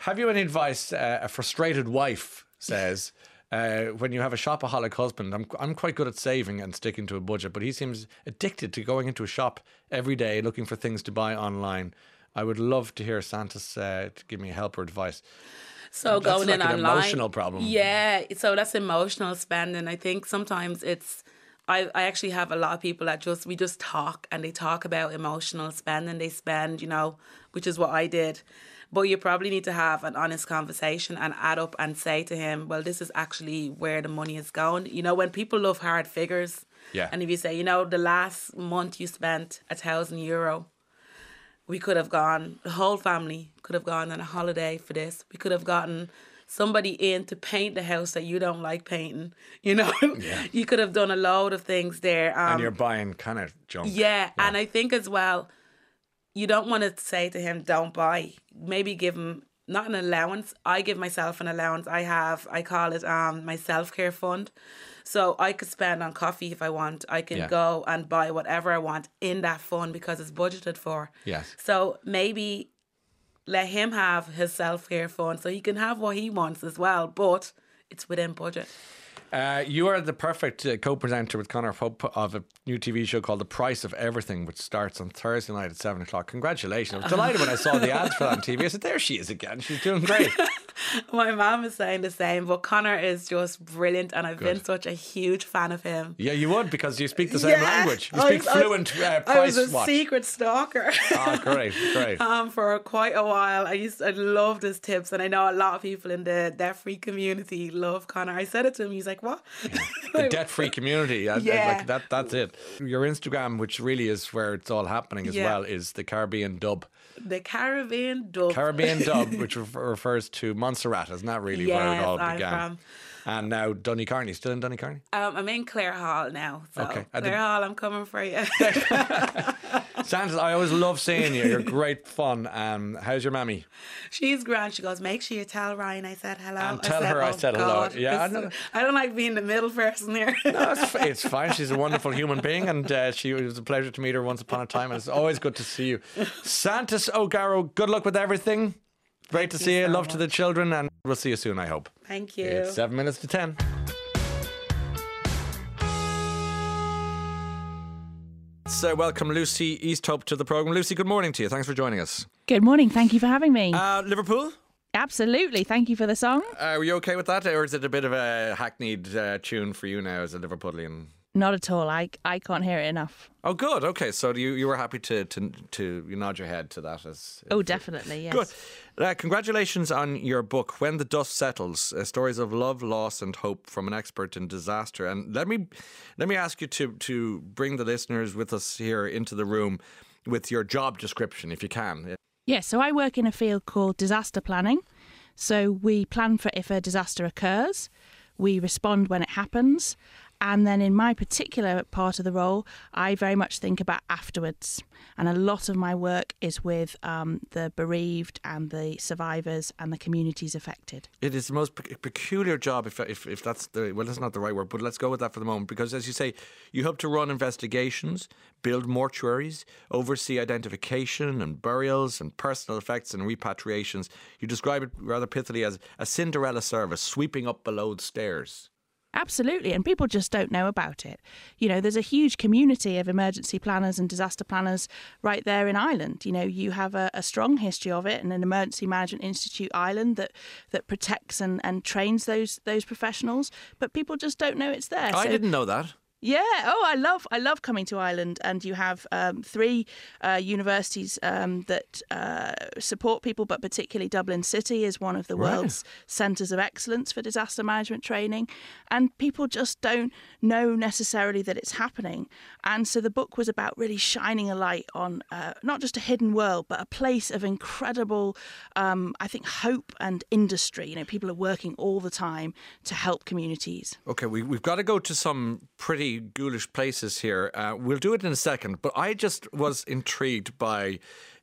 Have you any advice? Uh, a frustrated wife says, uh, when you have a shopaholic husband, I'm, I'm quite good at saving and sticking to a budget, but he seems addicted to going into a shop every day looking for things to buy online. I would love to hear Santis's uh, to give me help or advice. So That's going in an online, emotional problem. Yeah, so that's emotional spending. I think sometimes it's. I, I actually have a lot of people that just we just talk and they talk about emotional spending. They spend, you know, which is what I did. But you probably need to have an honest conversation and add up and say to him, well, this is actually where the money is going. You know, when people love hard figures, Yeah. and if you say, you know, the last month you spent a thousand euro, we could have gone, the whole family could have gone on a holiday for this. We could have gotten somebody in to paint the house that you don't like painting. *laughs* You know, yeah. you could have done a load of things there. Um, and you're buying kind of junk. yeah, and I think as well, you don't want to say to him, "Don't buy." Maybe give him not an allowance. I give myself an allowance. I have, I call it um my self care fund. So I could spend on coffee if I want. I can Yeah. go and buy whatever I want in that fund because it's budgeted for. Yes. So maybe let him have his self care fund so he can have what he wants as well, but it's within budget. Uh, you are the perfect uh, co-presenter with Conor Pope of a new TV show called The Price of Everything, which starts on Thursday night at seven o'clock. Congratulations! I was delighted when I saw the ads for that on TV. I said, "There she is again. She's doing great." *laughs* My mom is saying the same, but Conor is just brilliant, and I've been such a huge fan of him. yeah, you would because you speak the same Yeah. language. You I speak was- I was- fluent uh, I was a watch. secret stalker. Ah, great, great. *laughs* Um, for quite a while, I used I loved his tips, and I know a lot of people in the debt-free community love Conor. I said it to him, he's like, "What?" *laughs* the debt-free community. uh, Yeah. Like that. That's it. Your Instagram, which really is where it's all happening as Yeah. well, is the Caribbean Dub. the Caribbean dub. Caribbean Dub, *laughs* which ref- refers to Montserrat, isn't that really where it Yes, all began? And now Donnycarney, still in Carney. Um, I'm in Clare Hall now, so Okay, I Clare Hall, I'm coming for you. *laughs* Santis, I always love seeing you. You're great fun. Um, how's your mammy? She's grand. She goes, make sure you tell Ryan I said hello. And tell her I "Oh, said hello." Yeah, I know. I don't like being the middle person here. *laughs* No, it's, it's fine. She's a *laughs* wonderful human being, and uh, she it was a pleasure to meet her once upon a time. And it's always good to see you, Santis O'Garro. Good luck with everything. Great to see you. so Love to the children, and We'll see you soon, I hope. Thank you. It's seven minutes to 10. So, welcome Lucy Easthope to the program. Lucy, good morning to you. Thanks for joining us. Good morning. Thank you for having me. Uh, Liverpool? Absolutely. Thank you for the song. Uh, were you okay with that? Or is it a bit of a hackneyed uh, tune for you now as a Liverpoolian? Not at all. I, I can't hear it enough. Oh, good. Okay. So you, you were happy to, to, to nod your head to that? as Oh, definitely. Yes. Good. Uh, congratulations on your book, When the Dust Settles: uh, Stories of Love, Loss, and Hope from an Expert in Disaster. And let me let me ask you to to bring the listeners with us here into the room with your job description, if you can. Yes. So I work in a field called disaster planning. So we plan for if a disaster occurs, we respond when it happens, and then in my particular part of the role, I very much think about afterwards. And a lot of my work is with um, the bereaved and the survivors and the communities affected. It is the most pe- peculiar job, if, if, if that's the, well, that's not the right word, but let's go with that for the moment. Because as you say, you help to run investigations, build mortuaries, oversee identification and burials and personal effects and repatriations. You describe it rather pithily as a Cinderella service sweeping up below the stairs. Absolutely, and people just don't know about it. You know, there's a huge community of emergency planners and disaster planners right there in Ireland. You know, you have a, a strong history of it, and an Emergency Management Institute Ireland that that protects and, and trains those those professionals, but people just don't know it's there. I So- didn't know that. Yeah. Oh, I love I love coming to Ireland, and you have um, three uh, universities um, that uh, support people, but particularly Dublin City is one of the Right. world's centres of excellence for disaster management training, and people just don't know necessarily that it's happening. And so the book was about really shining a light on uh, not just a hidden world, but a place of incredible, um, I think, hope and industry. You know, people are working all the time to help communities. Okay, we, we've got to go to some pretty ghoulish places here. Uh, we'll do it in a second, but I just was intrigued by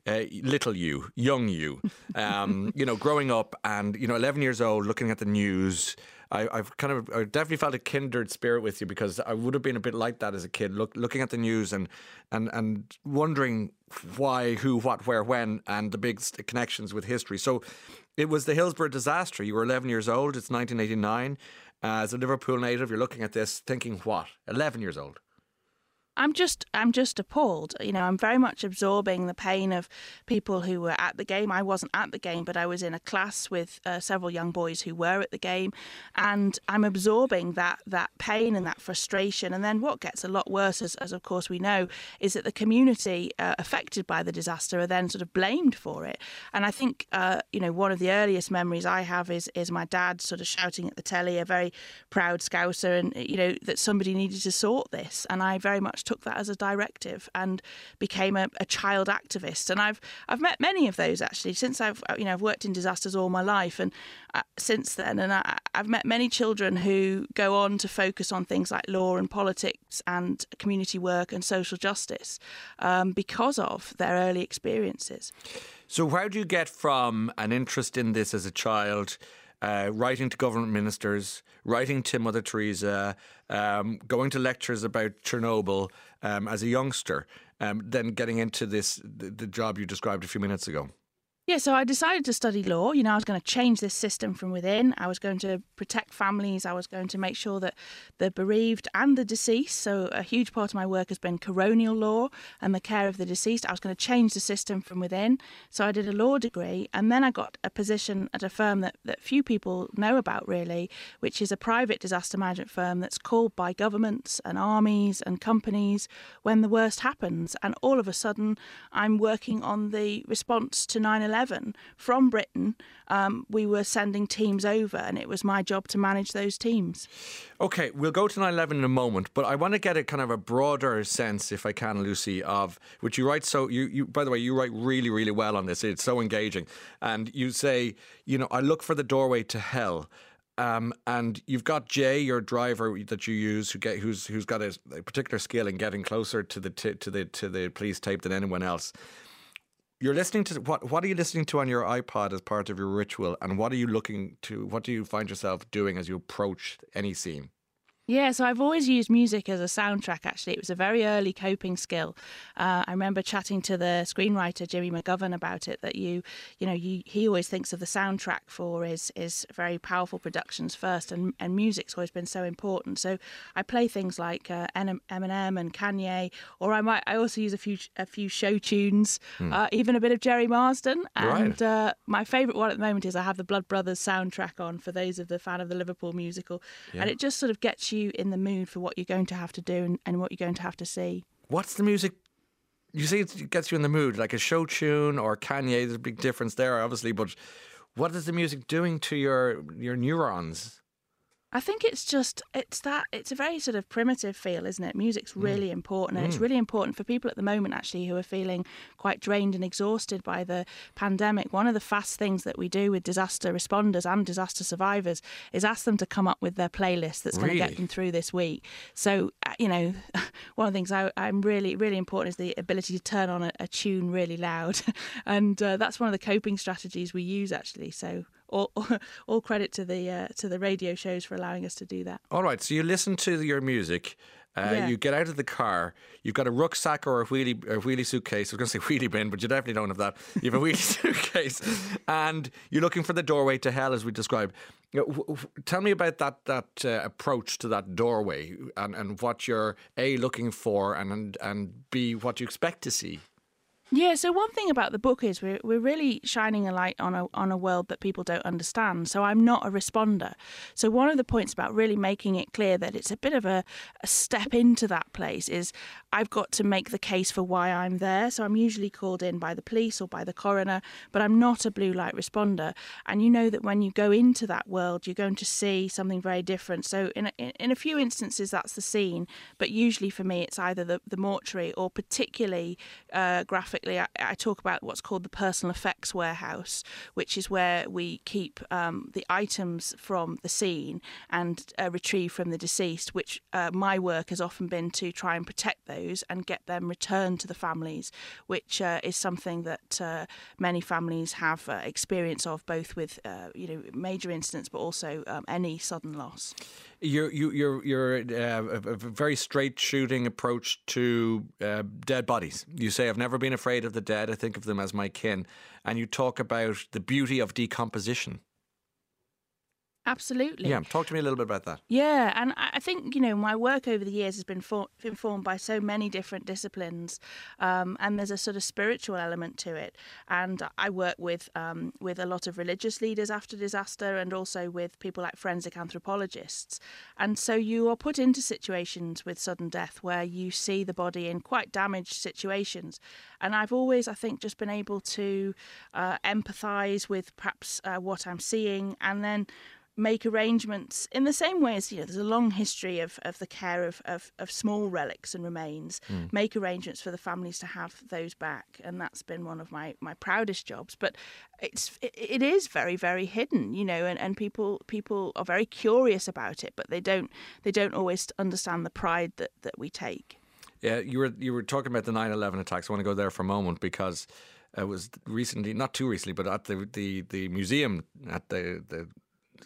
uh, little you, young you, um, you know, growing up and, you know, 11 years old, looking at the news. I, I've kind of, I definitely felt a kindred spirit with you because I would have been a bit like that as a kid, look, looking at the news and, and, and wondering why, who, what, where, when, and the big connections with history. So it was the Hillsborough disaster. You were 11 years old. It's 1989. As a Liverpool native, you're looking at this thinking, what? 11 years old. I'm just I'm just appalled. You know, I'm very much absorbing the pain of people who were at the game. I wasn't at the game, but I was in a class with uh, several young boys who were at the game, and I'm absorbing that that pain and that frustration. And then what gets a lot worse, as, as of course we know, is that the community uh, affected by the disaster are then sort of blamed for it. And I think uh, you know one of the earliest memories I have is is my dad sort of shouting at the telly, a very proud Scouser, and you know that somebody needed to sort this. And I very much took that as a directive and became a, a child activist. And I've I've met many of those actually since I've you know I've worked in disasters all my life, and uh, since then, and I, I've met many children who go on to focus on things like law and politics and community work and social justice um, because of their early experiences. So, how do you get from an interest in this as a child, uh, writing to government ministers, writing to Mother Teresa, um, going to lectures about Chernobyl um, as a youngster, um, then getting into this the, the job you described a few minutes ago? Yeah, so I decided to study law. You know, I was going to change this system from within. I was going to protect families. I was going to make sure that the bereaved and the deceased, so a huge part of my work has been coronial law and the care of the deceased. I was going to change the system from within. So I did a law degree and then I got a position at a firm that, that few people know about really, which is a private disaster management firm that's called by governments and armies and companies when the worst happens. And all of a sudden, I'm working on the response to 9 11 from Britain. Um, we were sending teams over, and it was my job to manage those teams. Okay, we'll go to 9 11 in a moment, but I want to get a kind of a broader sense, if I can, Lucy, of which you write so. You, you, by the way, you write really, really well on this. It's so engaging. And you say, you know, I look for the doorway to hell. Um, and you've got Jay, your driver that you use, who get who's who's got a, a particular skill in getting closer to the t- to the to the police tape than anyone else. You're listening to what? What are you listening to on your iPod as part of your ritual? And what are you looking to? What do you find yourself doing as you approach any scene? Yeah, so I've always used music as a soundtrack. Actually, it was a very early coping skill. Uh, I remember chatting to the screenwriter Jimmy McGovern about it. That you, you know, you, he always thinks of the soundtrack for his his very powerful productions first, and and music's always been so important. So I play things like uh, Eminem and Kanye, or I might I also use a few a few show tunes, hmm. uh, even a bit of Gerry Marsden. And right. Uh, my favourite one at the moment is I have the Blood Brothers soundtrack on for those of the fan of the Liverpool musical, yeah. and it just sort of gets you you in the mood for what you're going to have to do and, and what you're going to have to see. What's the music you say it gets you in the mood, like a show tune or Kanye. There's a big difference there, obviously. But what is the music doing to your your neurons? I think it's just it's that it's a very sort of primitive feel, isn't it? Music's mm. really mm. important, and mm. it's really important for people at the moment actually who are feeling quite drained and exhausted by the pandemic. One of the fast things that we do with disaster responders and disaster survivors is ask them to come up with their playlist that's really? going to get them through this week. So uh, you know, *laughs* one of the things I, am really really important is the ability to turn on a, a tune really loud, *laughs* and uh, that's one of the coping strategies we use actually. So all, *laughs* all credit to the uh, to the radio shows for allowing us to do that. All right, so you listen to your music. Uh, yeah. You get out of the car. You've got a rucksack or a wheelie, a wheelie suitcase. I was going to say wheelie bin, but you definitely don't have that. You have a wheelie *laughs* suitcase, and you're looking for the doorway to hell, as we described. Tell me about that that uh, approach to that doorway, and, and what you're a looking for, and, and and b what you expect to see. Yeah, so one thing about the book is we're, we're really shining a light on a, on a world that people don't understand. So I'm not a responder. So one of the points about really making it clear that it's a bit of a, a step into that place is I've got to make the case for why I'm there. So I'm usually called in by the police or by the coroner, but I'm not a blue light responder. And you know that when you go into that world, you're going to see something very different. So in a, in a few instances, that's the scene, but usually for me, it's either the, the mortuary or particularly uh, graphic graphically, I, I, talk about what's called the personal effects warehouse, which is where we keep um, the items from the scene and uh, retrieve from the deceased. Which uh, my work has often been to try and protect those and get them returned to the families, which uh, is something that uh, many families have uh, experience of, both with uh, you know major incidents, but also um, any sudden loss you're you, you're you're uh, very straight shooting approach to uh, dead bodies. You say I've never been afraid of the dead. I think of them as my kin, and you talk about the beauty of decomposition. Absolutely. Yeah, talk to me a little bit about that. Yeah, and I think you know my work over the years has been for, informed by so many different disciplines, um, and there's a sort of spiritual element to it. And I work with um, with a lot of religious leaders after disaster, and also with people like forensic anthropologists. And so you are put into situations with sudden death where you see the body in quite damaged situations, and I've always, I think, just been able to uh, empathise with perhaps uh, what I'm seeing, and then make arrangements in the same way as you know there's a long history of, of the care of, of, of small relics and remains. Mm. make arrangements for the families to have those back and that's been one of my, my proudest jobs. But it's it, it is very very hidden you know and, and people people are very curious about it but they don't they don't always understand the pride that, that we take. Yeah you were you were talking about the 9-11 attacks. I want to go there for a moment because it was recently, not too recently, but at the the, the museum at the, the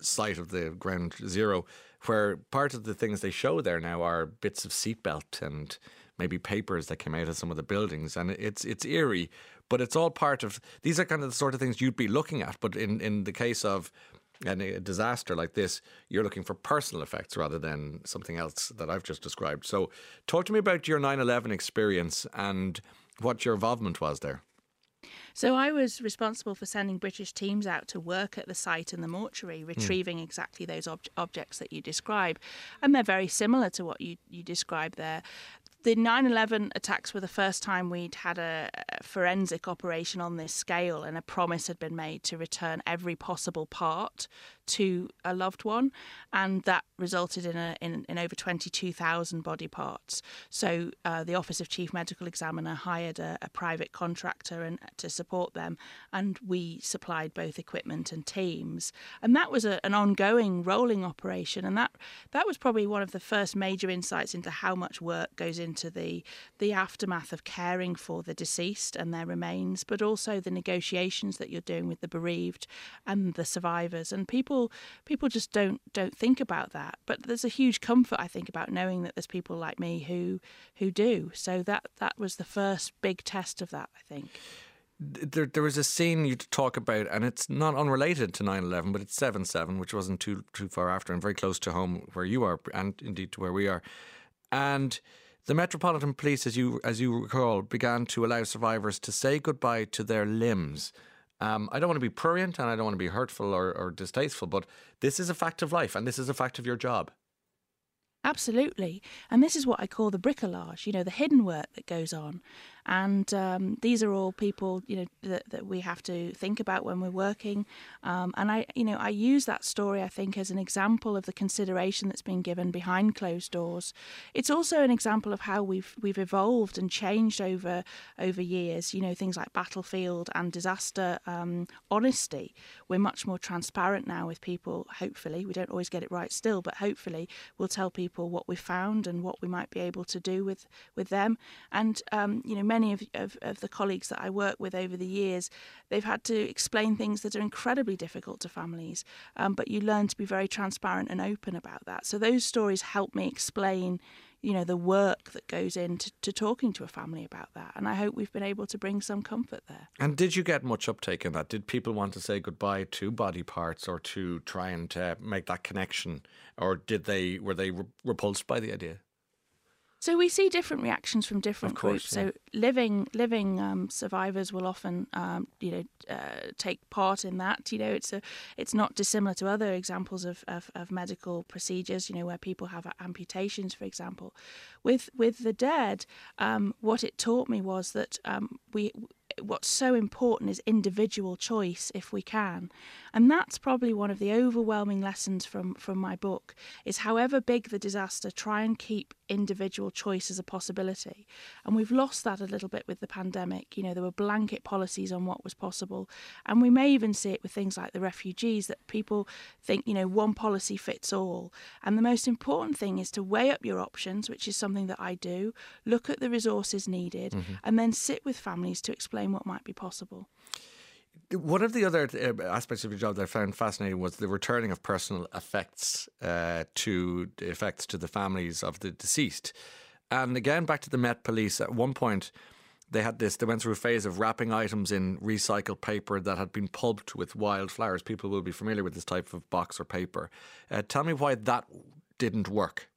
site of the ground zero, where part of the things they show there now are bits of seatbelt and maybe papers that came out of some of the buildings, and it's it's eerie, but it's all part of. These are kind of the sort of things you'd be looking at, but in in the case of a disaster like this, you're looking for personal effects rather than something else that I've just described. So, talk to me about your 9 11 experience and what your involvement was there. So I was responsible for sending British teams out to work at the site and the mortuary, hmm. retrieving mm. exactly those ob- objects that you describe. And they're very similar to what you, you described there the 9 11 attacks were the first time we'd had a, forensic operation on this scale, and a promise had been made to return every possible part to a loved one, and that resulted in a, in, in over 22,000 body parts. So uh, the Office of Chief Medical Examiner hired a, a private contractor and to support them, and we supplied both equipment and teams, and that was a, an ongoing rolling operation, and that that was probably one of the first major insights into how much work goes into the the aftermath of caring for the deceased and their remains, but also the negotiations that you're doing with the bereaved and the survivors. And people people people just don't don't think about that. But there's a huge comfort I think about knowing that there's people like me who who do. So that that was the first big test of that, I think. There, there was a scene you talk about, and it's not unrelated to 9 11, but it's 7 7, which wasn't too, too far after and very close to home where you are, and indeed to where we are. And the Metropolitan Police, as you as you recall, began to allow survivors to say goodbye to their limbs. Um, I don't want to be prurient and I don't want to be hurtful or, or distasteful, but this is a fact of life and this is a fact of your job. Absolutely. And this is what I call the bricolage, you know, the hidden work that goes on. And um, these are all people, you know, that, that we have to think about when we're working. Um, and I, you know, I use that story, I think, as an example of the consideration that's been given behind closed doors. It's also an example of how we've we've evolved and changed over over years. You know, things like battlefield and disaster um, honesty. We're much more transparent now with people. Hopefully, we don't always get it right still, but hopefully, we'll tell people what we found and what we might be able to do with with them. And um, you know many of, of, of, the colleagues that I work with over the years, they've had to explain things that are incredibly difficult to families. Um, but you learn to be very transparent and open about that. So those stories help me explain, you know, the work that goes into to talking to a family about that. And I hope we've been able to bring some comfort there. And did you get much uptake in that? Did people want to say goodbye to body parts or to try and uh, make that connection, or did they were they re- repulsed by the idea? So we see different reactions from different course, groups. yeah. So living living um, survivors will often, um, you know, uh, take part in that. You know, it's a it's not dissimilar to other examples of, of, of medical procedures. You know, where people have amputations, for example. With with the dead, um, what it taught me was that um, we what's so important is individual choice if we can and that's probably one of the overwhelming lessons from from my book is however big the disaster try and keep individual choice as a possibility. And we've lost that a little bit with the pandemic. You know there were blanket policies on what was possible. And we may even see it with things like the refugees that people think you know one policy fits all. And the most important thing is to weigh up your options which is something that I do look at the resources needed Mm-hmm. and then sit with families to explain what might be possible One of the other uh, aspects of your job that I found fascinating was the returning of personal effects uh, to effects to the families of the deceased. And again, back to the Met Police. At one point, they had this. They went through a phase of wrapping items in recycled paper that had been pulped with wildflowers. People will be familiar with this type of box or paper. Uh, tell me why that didn't work.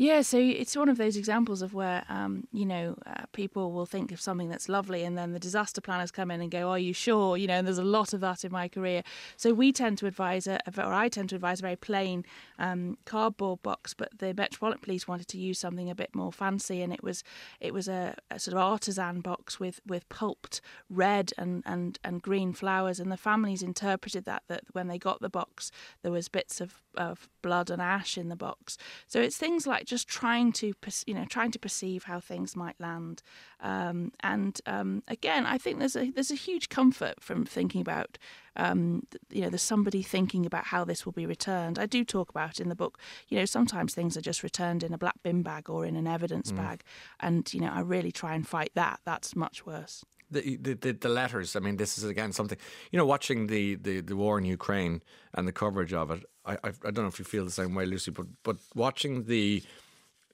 Yeah, so it's one of those examples of where, um, you know, uh, people will think of something that's lovely and then the disaster planners come in and go, Are you sure? You know, and there's a lot of that in my career. So we tend to advise, a, or I tend to advise a very plain um, cardboard box, but the Metropolitan Police wanted to use something a bit more fancy and it was it was a, a sort of artisan box with, with pulped red and, and, and green flowers. And the families interpreted that, that when they got the box, there was bits of, of blood and ash in the box. So it's things like just trying to you know trying to perceive how things might land. Um, and um, again I think there's a there's a huge comfort from thinking about um, you know there's somebody thinking about how this will be returned. I do talk about in the book you know sometimes things are just returned in a black bin bag or in an evidence bag. And you know I really try and fight that. That's much worse the, the the letters. I mean, this is again something. You know, watching the, the, the war in Ukraine and the coverage of it. I, I I don't know if you feel the same way, Lucy, but but watching the,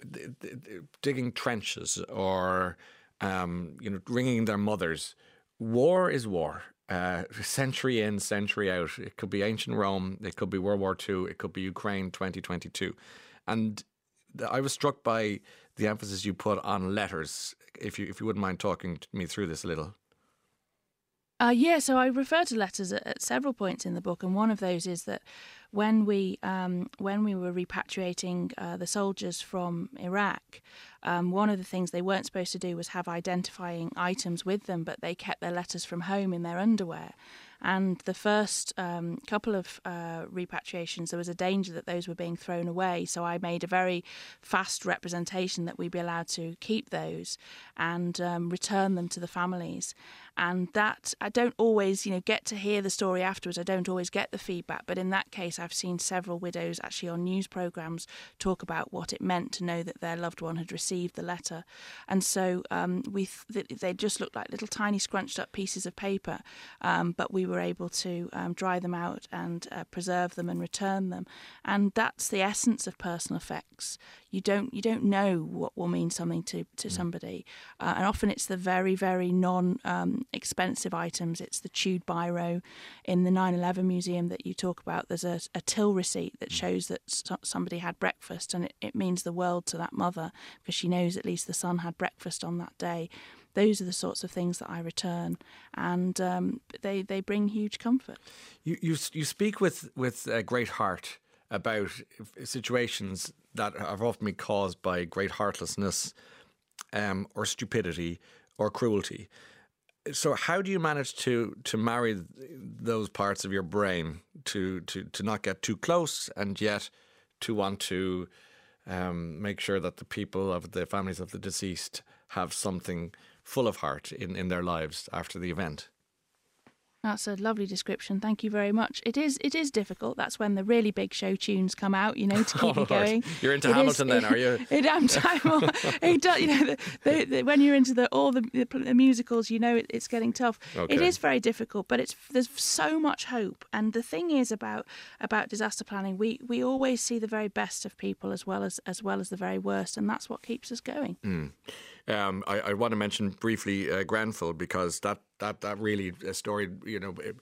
the, the, digging trenches or um, you know ringing their mothers. War is war. Uh, century in, century out. It could be ancient Rome. It could be World War Two. It could be Ukraine, twenty twenty two, and th- I was struck by the emphasis you put on letters. If you if you wouldn't mind talking me through this a little. Uh, yeah, so I refer to letters at, at several points in the book, and one of those is that when we um, when we were repatriating uh, the soldiers from Iraq, um, one of the things they weren't supposed to do was have identifying items with them, but they kept their letters from home in their underwear. And the first um, couple of uh, repatriations, there was a danger that those were being thrown away. So I made a very fast representation that we'd be allowed to keep those and um, return them to the families. And that I don't always, you know, get to hear the story afterwards. I don't always get the feedback, but in that case, I've seen several widows actually on news programs talk about what it meant to know that their loved one had received the letter. And so um, we th- they just looked like little tiny scrunched up pieces of paper, um, but we were able to um, dry them out and uh, preserve them and return them. And that's the essence of personal effects. You don't you don't know what will mean something to to somebody, uh, and often it's the very very non um, expensive items. It's the chewed biro in the 9/11 museum that you talk about. There's a, a till receipt that shows that so- somebody had breakfast, and it, it means the world to that mother because she knows at least the son had breakfast on that day those are the sorts of things that I return, and um, they they bring huge comfort. You you you speak with with a great heart about situations that have often been caused by great heartlessness, um, or stupidity, or cruelty. So how do you manage to to marry those parts of your brain to to to not get too close and yet to want to um, make sure that the people of the families of the deceased have something full of heart in, in their lives after the event. That's a lovely description. Thank you very much. It is it is difficult. That's when the really big show tunes come out, you know, to *laughs* keep Oh, you going. You're into It Hamilton is- then, are you? *laughs* It am time. *laughs* It does, you know, the, the, the, when you're into the all the, the, musicals, you know, it, it's getting tough. Oh, it Okay. is very difficult, but it's there's so much hope. And the thing is about about disaster planning, we we always see the very best of people as well as as well as the very worst, and that's what keeps us going. Hmm. Um, I, I want to mention briefly uh, Grenfell because that, that, that really a story. You know, it,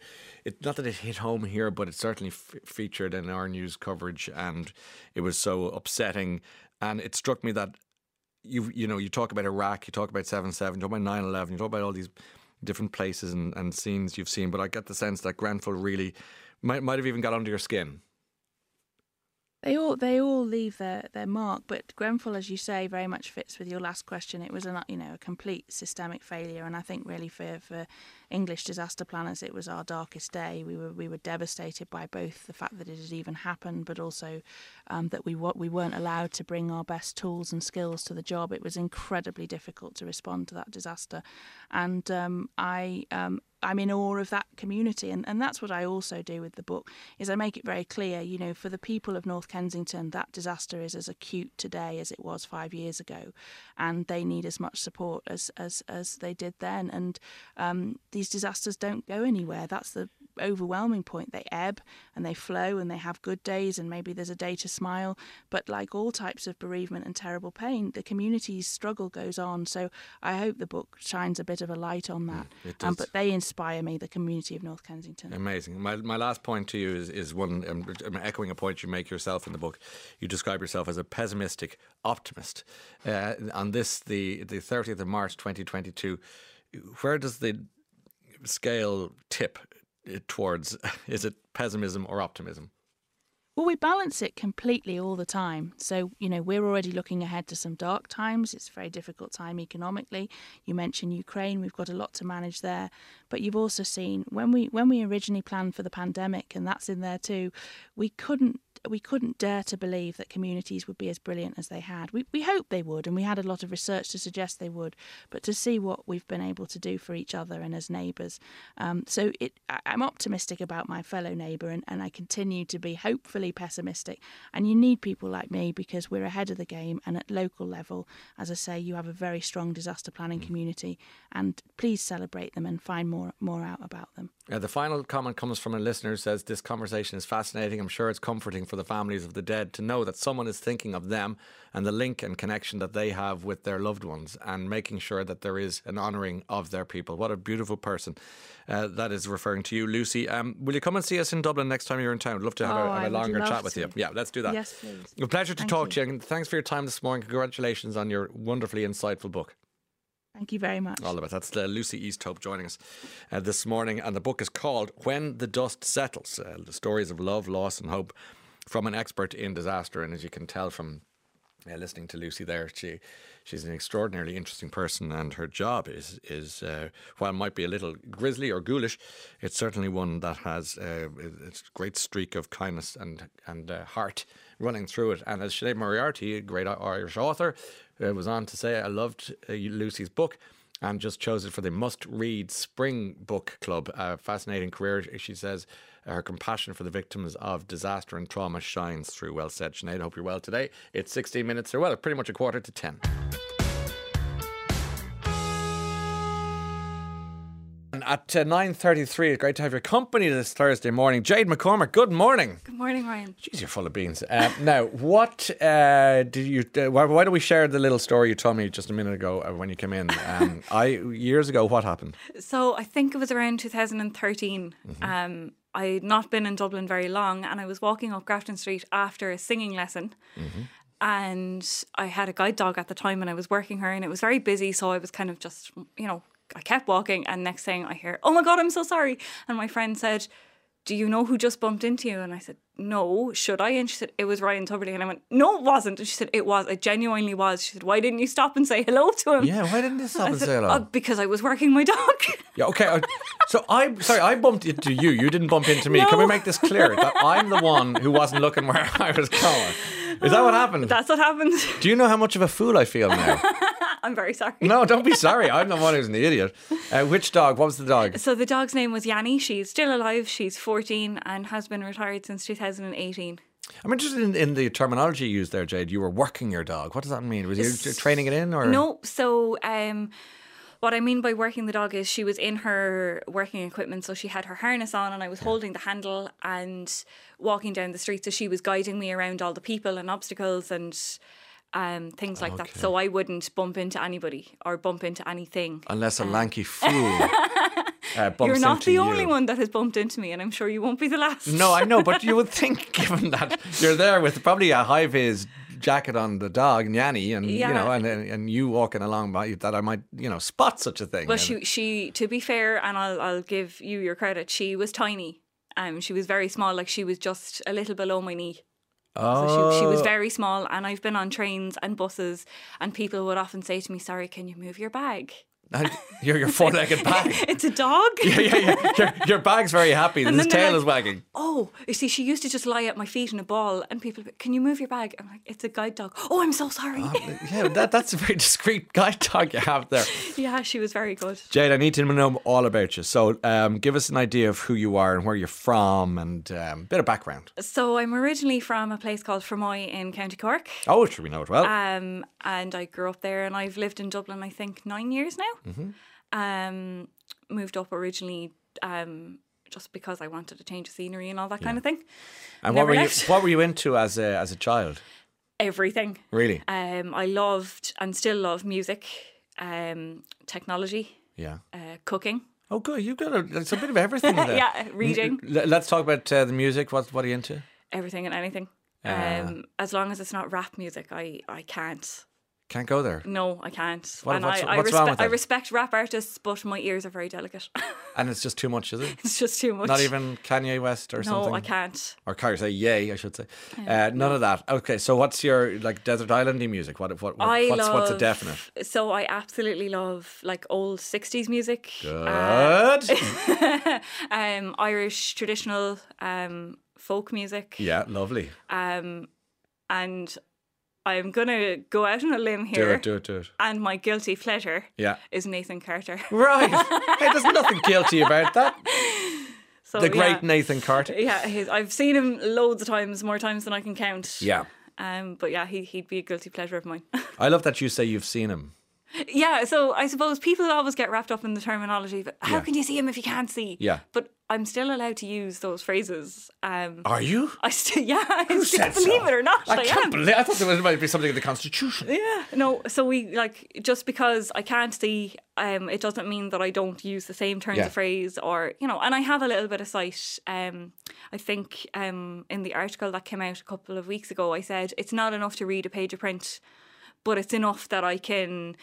it not that it hit home here, but it certainly f- featured in our news coverage, and it was so upsetting. And it struck me that you you know you talk about Iraq, you talk about seven seven, you talk about 9-11, you talk about all these different places and, and scenes you've seen, but I get the sense that Grenfell really might might have even got under your skin. They all they all leave their, their mark, but Grenfell, as you say, very much fits with your last question. It was a you know a complete systemic failure, and I think really for, for English disaster planners, it was our darkest day. We were we were devastated by both the fact that it had even happened, but also um, that we we weren't allowed to bring our best tools and skills to the job. It was incredibly difficult to respond to that disaster, and um, I um, I'm in awe of that community, and, and that's what I also do with the book. Is I make it very clear, you know, for the people of North Kensington, that disaster is as acute today as it was five years ago, and they need as much support as as, as they did then. And um, these disasters don't go anywhere. That's the overwhelming point. They ebb and they flow, and they have good days, and maybe there's a day to smile. But like all types of bereavement and terrible pain, the community's struggle goes on. So I hope the book shines a bit of a light on that. Mm, it Um, but they inspire me, the community of North Kensington. Amazing. My, my last point to you is, is one, um, I'm echoing a point you make yourself in the book. You describe yourself as a pessimistic optimist. Uh, on this, the, the 30th of March 2022, where does the scale tip towards? *laughs* Is it pessimism or optimism? Well, we balance it completely all the time. So, you know, we're already looking ahead to some dark times. It's a very difficult time economically. You mentioned Ukraine, we've got a lot to manage there. But you've also seen when we when we originally planned for the pandemic, and that's in there too, we couldn't we couldn't dare to believe that communities would be as brilliant as they had. We we hoped they would, and we had a lot of research to suggest they would. But to see what we've been able to do for each other and as neighbours, um, so it I- I'm optimistic about my fellow neighbour, and, and I continue to be hopefully pessimistic. And you need people like me because we're ahead of the game, and at local level, as I say, you have a very strong disaster planning community, and please celebrate them and find more more out about them. Uh, the final comment comes from a listener who says, This conversation is fascinating. I'm sure it's comforting for the families of the dead to know that someone is thinking of them and the link and connection that they have with their loved ones and making sure that there is an honouring of their people. What a beautiful person. Uh, that is referring to you, Lucy. Um, will you come and see us in Dublin next time you're in town? I'd love to have, Oh, a, have a longer chat with you. Yeah, let's do that. Yes, please. A pleasure to Thank talk you. to you. And thanks for your time this morning. Congratulations on your wonderfully insightful book. Thank you very much. All of it. That's uh, Lucy Easthope joining us uh, this morning. And the book is called When the Dust Settles uh, The Stories of Love, Loss, and Hope from an Expert in Disaster. And as you can tell from uh, listening to Lucy there, she she's an extraordinarily interesting person, and her job is is uh, while might be a little grisly or ghoulish, it's certainly one that has uh, a great streak of kindness and and uh, heart running through it. And as Sinead Moriarty, a great Irish author, uh, was on to say, I loved uh, Lucy's book and just chose it for the must read Spring Book Club. A fascinating career, she says. Her compassion for the victims of disaster and trauma shines through. Well said, Sinead. I hope you're well today. It's 16 minutes, or well, pretty much a quarter to 10. Ryan at uh, 9.33. Great to have your company this Thursday morning. Jade McCormack, good morning. Good morning, Ryan. Jeez, you're full of beans. Uh, now, what uh, did you? Uh, why, why don't we share the little story you told me just a minute ago uh, when you came in? Um, *laughs* I years ago, what happened? So I think it was around 2013. Um, I'd not been in Dublin very long, and I was walking up Grafton Street after a singing lesson. Mm-hmm. And I had a guide dog at the time, and I was working her, and it was very busy. So I was kind of just, you know, I kept walking, and next thing I hear, "Oh my god, I'm so sorry!" And my friend said, "Do you know who just bumped into you?" And I said, "No, should I?" And she said, "It was Ryan Tubridy." And I went, "No, it wasn't." And she said, "It was. It genuinely was." She said, "Why didn't you stop and say hello to him?" Yeah, why didn't you stop and said, say hello? "Oh, because I was working my dog. *laughs* Yeah, okay. uh, So I, sorry, I bumped into you. You didn't bump into me. Can we make this clear that I'm the one who wasn't looking where *laughs* I was going? Is that what happened? That's what happened. Do you know how much of a fool I feel now? *laughs* I'm very sorry. No, don't be sorry. I'm the one *laughs* who's an idiot. Uh, which dog? What was the dog? So the dog's name was Yanni. She's still alive. She's 14 and has been retired since 2018. I'm interested in, in the terminology you used there, Jade. You were working your dog. What does that mean? Was you training it in, or No, so um, what I mean by working the dog is she was in her working equipment, so she had her harness on, and I was holding the handle and walking down the street. So she was guiding me around all the people and obstacles and um, things like that. So I wouldn't bump into anybody or bump into anything. unless a lanky *laughs* fool uh, You're not the you. only one that has bumped into me, and I'm sure you won't be the last. No, I know, but you would *laughs* think, given that you're there with probably a high vis jacket on the dog, Yanni, and you know, and and you walking along by that, I might, you know, spot such a thing. Well, she she to be fair, and I'll I'll give you your credit. She was tiny. Um, she was very small. Like she was just a little below my knee. Oh, So she, she was oh. very small, and I've been on trains and buses, and people would often say to me, "Sorry, can you move your bag?" And you're your four-legged *laughs* bag. It's a dog. *laughs* yeah, yeah, yeah. Your, your bag's very happy. And His tail like- is wagging. Oh, you see, she used to just lie at my feet in a ball, and people, would, can you move your bag? I'm like, it's a guide dog. Oh, I'm so sorry. Yeah, that, that's a very discreet *laughs* guide dog you have there. yeah, she was very good. Jade, I need to know all about you. So, um, give us an idea of who you are and where you're from, and um, a bit of background. So I'm originally from a place called Fermoy in County Cork. Oh, sure, we know it well. Um, and I grew up there, and I've lived in Dublin, I think, nine years now. Mm-hmm. Um, moved up originally um, just because I wanted a change of scenery and all that kind of thing. and what never were you what were you into as a as a child? Everything. Really? Um, I loved and still love music, um, technology, Yeah. uh, cooking. Oh, good. You've got a, it's a bit of everything *laughs* there. Yeah, reading. L- Let's talk about uh, the music. What what are you into? Everything and anything. Uh. Um, as long as it's not rap music, I, I can't. Can't go there. No, I can't. What- and what's- I, I, what's wrong respe- with I respect rap artists, but my ears are very delicate. *laughs* And it's just too much, is it? it's just too much. Not even Kanye West or No, something. No, I can't. Or can you say yay? I should say. Uh, none of that. Okay, so what's your like desert islandy music? What what, what I what's love, what's a definite? So I absolutely love like old '60s music. Good. Uh, *laughs* um, Irish traditional um, folk music. yeah, lovely. Um, and I'm gonna go out on a limb Do here. it, do it, do it. And my guilty pleasure Yeah. is Nathan Carter. Right. hey, there's *laughs* nothing guilty about that. So, the great yeah. Nathan Carter. Yeah, I've seen him loads of times, more times than I can count. Yeah. Um, but yeah, he, he'd be a guilty pleasure of mine. *laughs* I love that you say you've seen him. Yeah, so I suppose people always get wrapped up in the terminology, but how Yeah. can you see him if you can't see? Yeah. But I'm still allowed to use those phrases. Um, Are you? I still, *laughs* yeah, I Who still believe so? it or not. I, I can't am. believe. I thought there was- might be something in the Constitution. Yeah, no. So we like just because I can't see, um, it doesn't mean that I don't use the same turns Yeah. of phrase or you know. And I have a little bit of sight. Um, I think um in the article that came out a couple of weeks ago, I said it's not enough to read a page of print, but it's enough that I can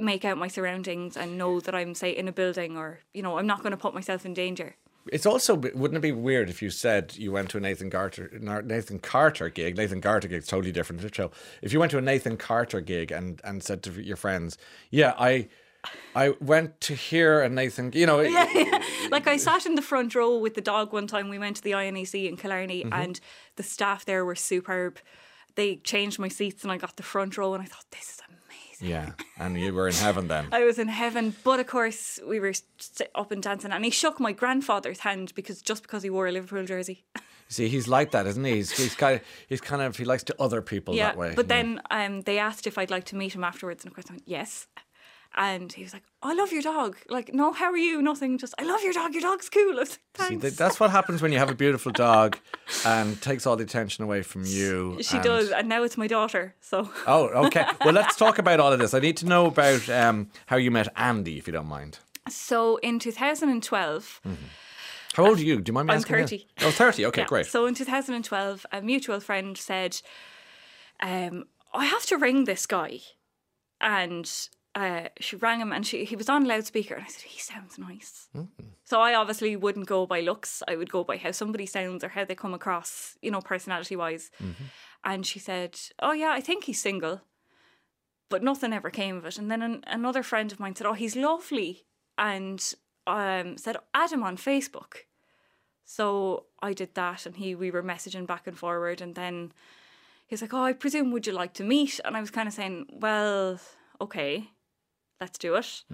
make out my surroundings and know that I'm say in a building or you know I'm not going to put myself in danger. It's also wouldn't it be weird if you said you went to a Nathan Carter Nathan Carter gig? Nathan Carter gig is totally different. to show. If you went to a Nathan Carter gig and and said to your friends, "Yeah, I." I went to hear a Nathan, you know, yeah, like I sat in the front row with the dog one time. We went to the INEC in Killarney, Mm-hmm. and the staff there were superb. They changed my seats, and I got the front row, and I thought this is amazing. Yeah, and you were in heaven then. I was in heaven, but of course we were up and dancing, and he shook my grandfather's hand because just because he wore a Liverpool jersey. *laughs* See, he's like that, isn't he? He's, he's kind of, he's kind of, he likes to other people yeah, that way. but yeah. then um, they asked if I'd like to meet him afterwards, and of course I went yes. And he was like, I love your dog. Like, no, how are you? Nothing. Just, I love your dog. Your dog's cool. I was like, See, th- that's what happens when you have a beautiful dog and takes all the attention away from you. she and- does. And now it's my daughter. So, Oh, okay. *laughs* Well, let's talk about all of this. I need to know about um, how you met Andy, if you don't mind. so in 2012, How old are you? Do you mind me I'm asking? that? 30. Oh, 30. Okay, Yeah. great. So in 2012, a mutual friend said, um, I have to ring this guy. And uh, she rang him and she, he was on loudspeaker. And I said, He sounds nice. So I obviously wouldn't go by looks. I would go by how somebody sounds or how they come across, you know, personality wise. And she said, Oh, yeah, I think he's single. But nothing ever came of it. And then an, another friend of mine said, Oh, he's lovely. And um, said, Add him on Facebook. So I did that, and he we were messaging back and forward, and then he was like, "Oh, I presume would you like to meet?" And I was kind of saying, "Well, okay, let's do it."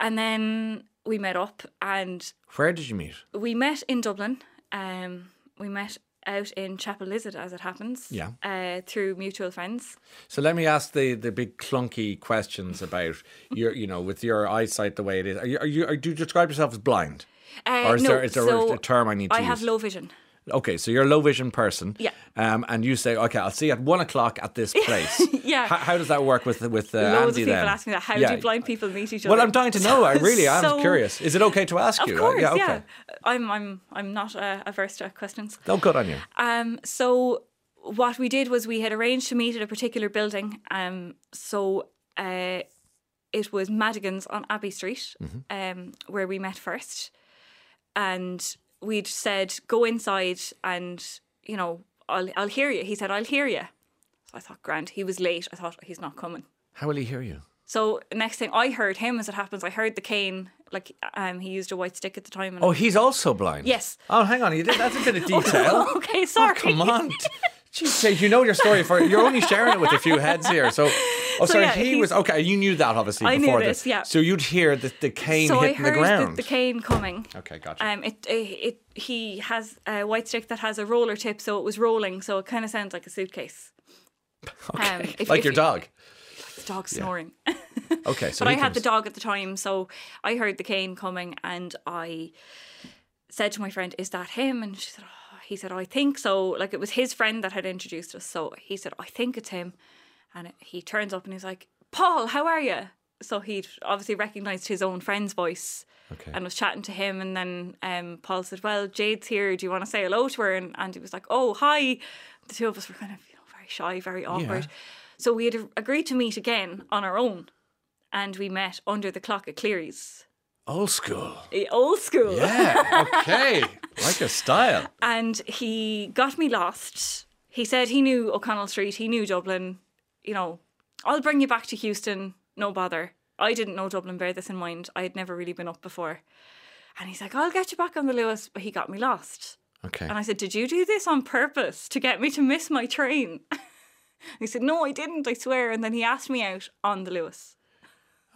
And then we met up, and Where did you meet? we met in Dublin. Um, we met out in Chapelizod, as it happens. Yeah. Uh, through mutual friends. So let me ask the, the big clunky questions about *laughs* your, you know, with your eyesight the way it is. Are you, are you, are, do you describe yourself as blind? Uh, Or is no, there- is there so a term I need to use? I have low vision. Okay, so you're a low vision person. Yeah. Um, and you say, okay, I'll see you at one o'clock at this *laughs* place. Yeah. How, how does that work with with uh, Loads Andy of people then? ask me that. How Yeah. do blind people meet each other? Well, I'm dying to know. I *laughs* really am So- curious. Is it okay to ask Of you? course, yeah. yeah. Okay. I'm I'm I'm not uh, averse to questions. Oh, good on you. Um, so what we did was we had arranged to meet at a particular building. Um, so uh, it was Madigan's on Abbey Street, um, where we met first, and we'd said go inside and you know I'll I'll hear you. He said I'll hear you. So I thought, grand. He was late. I thought he's not coming. How will he hear you? So next thing I heard him, as it happens, I heard the cane. Like um, he used a white stick at the time. And Oh, he's also blind. Yes. Oh, hang on. You did. That's a bit of *laughs* detail. *laughs* okay, sorry. Oh, come on. *laughs* Jay, you know your story for you're only sharing it with a few heads here. So, oh, So, sorry, yeah, he was okay. You knew that obviously I before this, yeah. So you'd hear the, the cane so I hitting the ground. The, the cane coming. Okay, gotcha. Um, it, it it he has a white stick that has a roller tip, so it was rolling. So it kind of sounds like a suitcase. *laughs* okay, um, if- like if your you- dog. The dog snoring. *laughs* Okay, so but I he had the dog at the time, so I heard the cane coming, and I said to my friend, "Is that him?" And she said, oh, "He said, I think so." Like it was his friend that had introduced us, so he said, "I think it's him." And he turns up and he's like, "Paul, how are you?" So he'd obviously recognised his own friend's voice. Okay. And was chatting to him, and then um, Paul said, "Well, Jade's here. Do you want to say hello to her?" And Andy was like, "Oh, hi." The two of us were kind of, you know, very shy, very awkward. So we had agreed to meet again on our own, and we met under the clock at Clerys, Old school. Eh, old school. Yeah. Okay. *laughs* like a style. And he got me lost. He said he knew O'Connell Street, he knew Dublin. You know, I'll bring you back to Heuston, no bother. I didn't know Dublin, bear this in mind. I had never really been up before. And he's like, I'll get you back on the Luas, but he got me lost. Okay. And I said, Did you do this on purpose to get me to miss my train? *laughs* he said, No, I didn't, I swear. And then he asked me out on the Luas.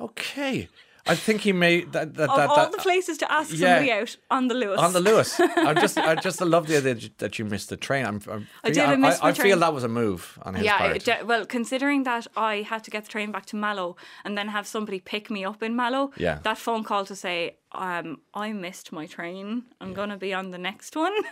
Okay. I think he made that. that, Of that, all that the places to ask yeah. somebody out on the Luas. on the Luas. I *laughs* just, I just love the idea that you, missed the train. I'm, I'm I did, I missed my I feel that was a move on his yeah, part. it de- well, considering that I had to get the train back to Mallow and then have somebody pick me up in Mallow, Yeah. that phone call to say, um, I missed my train, I'm going to be on the next one. *laughs*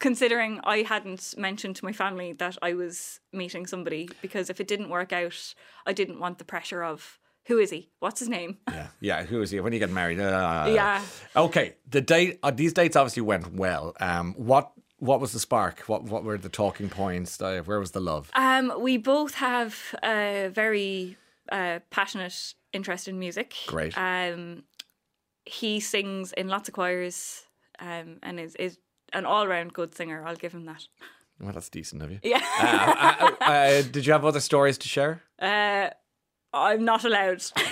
considering I hadn't mentioned to my family that I was meeting somebody because if it didn't work out, I didn't want the pressure of who is he? What's his name? *laughs* yeah, yeah. Who is he? When you get married? Uh, Yeah. Okay. The date. Uh, these dates obviously went well. Um. What What was the spark? What What were the talking points? Uh, where was the love? Um, we both have a very uh, passionate interest in music. Great. Um, he sings in lots of choirs um, and is, is an all round good singer. I'll give him that. Well, that's decent of you. Yeah. Uh, uh, uh, did you have other stories to share? *laughs* I'm not allowed. *laughs*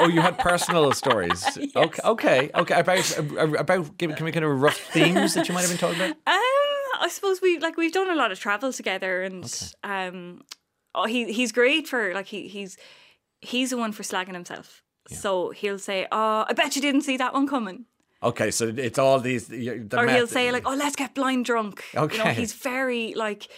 Oh, you had personal stories. *laughs* Okay, okay, okay. About about. Give, can we kind of rough themes that you might have been talking about? *laughs* Um, I suppose we like we've done a lot of travel together, and um, oh, he he's great for like he he's he's the one for slagging himself. So he'll say, "Oh, I bet you didn't see that one coming," Okay, so it's all these. The or he'll say like, "Oh, let's get blind drunk." You know, Okay. he's very like.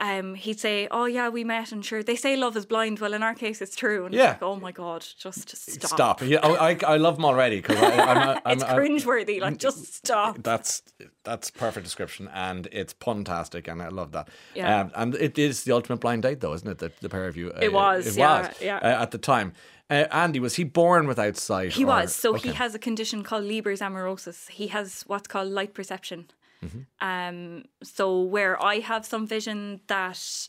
Um, he'd say, "Oh yeah, we met," and sure, they say love is blind. Well, in our case, it's true. And Yeah. it's like, oh my god, just stop. Stop. Yeah, oh, I, I love him already because I'm, I'm, *laughs* It's I'm- cringeworthy. Like, just *laughs* stop. That's that's perfect description, and it's puntastic, and I love that. Yeah. Um, and it is the ultimate blind date, though, isn't it? The, the pair of you. uh, It was, It yeah, was. yeah. Uh, at the time, uh, Andy was he born without sight? He or- was. So okay. he has a condition called Leber's amaurosis. He has what's called light perception. Mm-hmm. Um, so where I have some vision that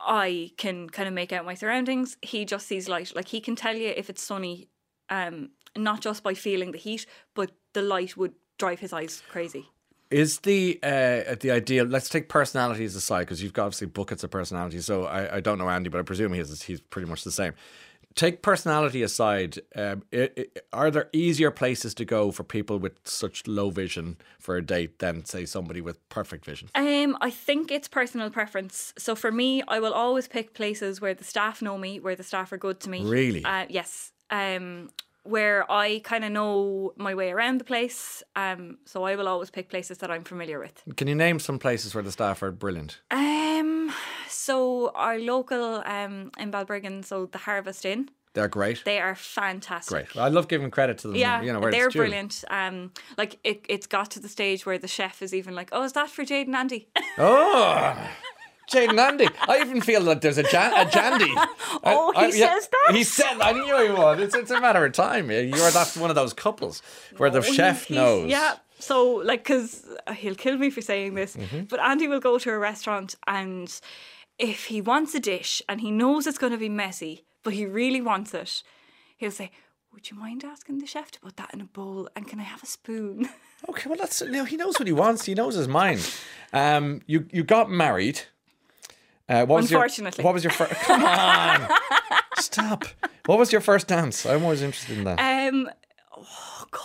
I can kind of make out my surroundings, he just sees light. Like he can tell you if it's sunny, um, not just by feeling the heat, but the light would drive his eyes crazy. Is the uh, the ideal? Let's take personalities aside because you've got obviously buckets of personalities. So I, I don't know Andy, but I presume he's he's pretty much the same. Take personality aside. Um, i i are there easier places to go for people with such low vision for a date than say somebody with perfect vision? Um, I think it's personal preference. So for me, I will always pick places where the staff know me, where the staff are good to me. Really? Uh, yes. Um, where I kind of know my way around the place. Um, so I will always pick places that I'm familiar with. Can you name some places where the staff are brilliant? Um, so our local um in Balbriggan, so the Harvest Inn, They're great. they are fantastic. Great. I love giving credit to them. Yeah, you know, where they're brilliant. Um, like it, it's got to the stage where the chef is even like, "Oh, is that for Jade and Andy?" *laughs* Oh, Jade and Andy. I even feel that there's a, jan- a Jandy. *laughs* Oh, I- he yeah, says that? He said, I knew he would. It's, it's a matter of time. You're that's one of those couples where the Oh, chef he's- knows. Yeah. So, like, because he'll kill me for saying this, Mm-hmm. but Andy will go to a restaurant and if he wants a dish and he knows it's going to be messy, but he really wants it, he'll say, Would you mind asking the chef to put that in a bowl and can I have a spoon? *laughs* Okay, well, that's know, he knows what he wants. He knows his mind. Um, you you got married. Uh, what was your- Unfortunately. what was your first? *laughs* Come on, stop. What was your first dance? I'm always interested in that. Um, oh, God.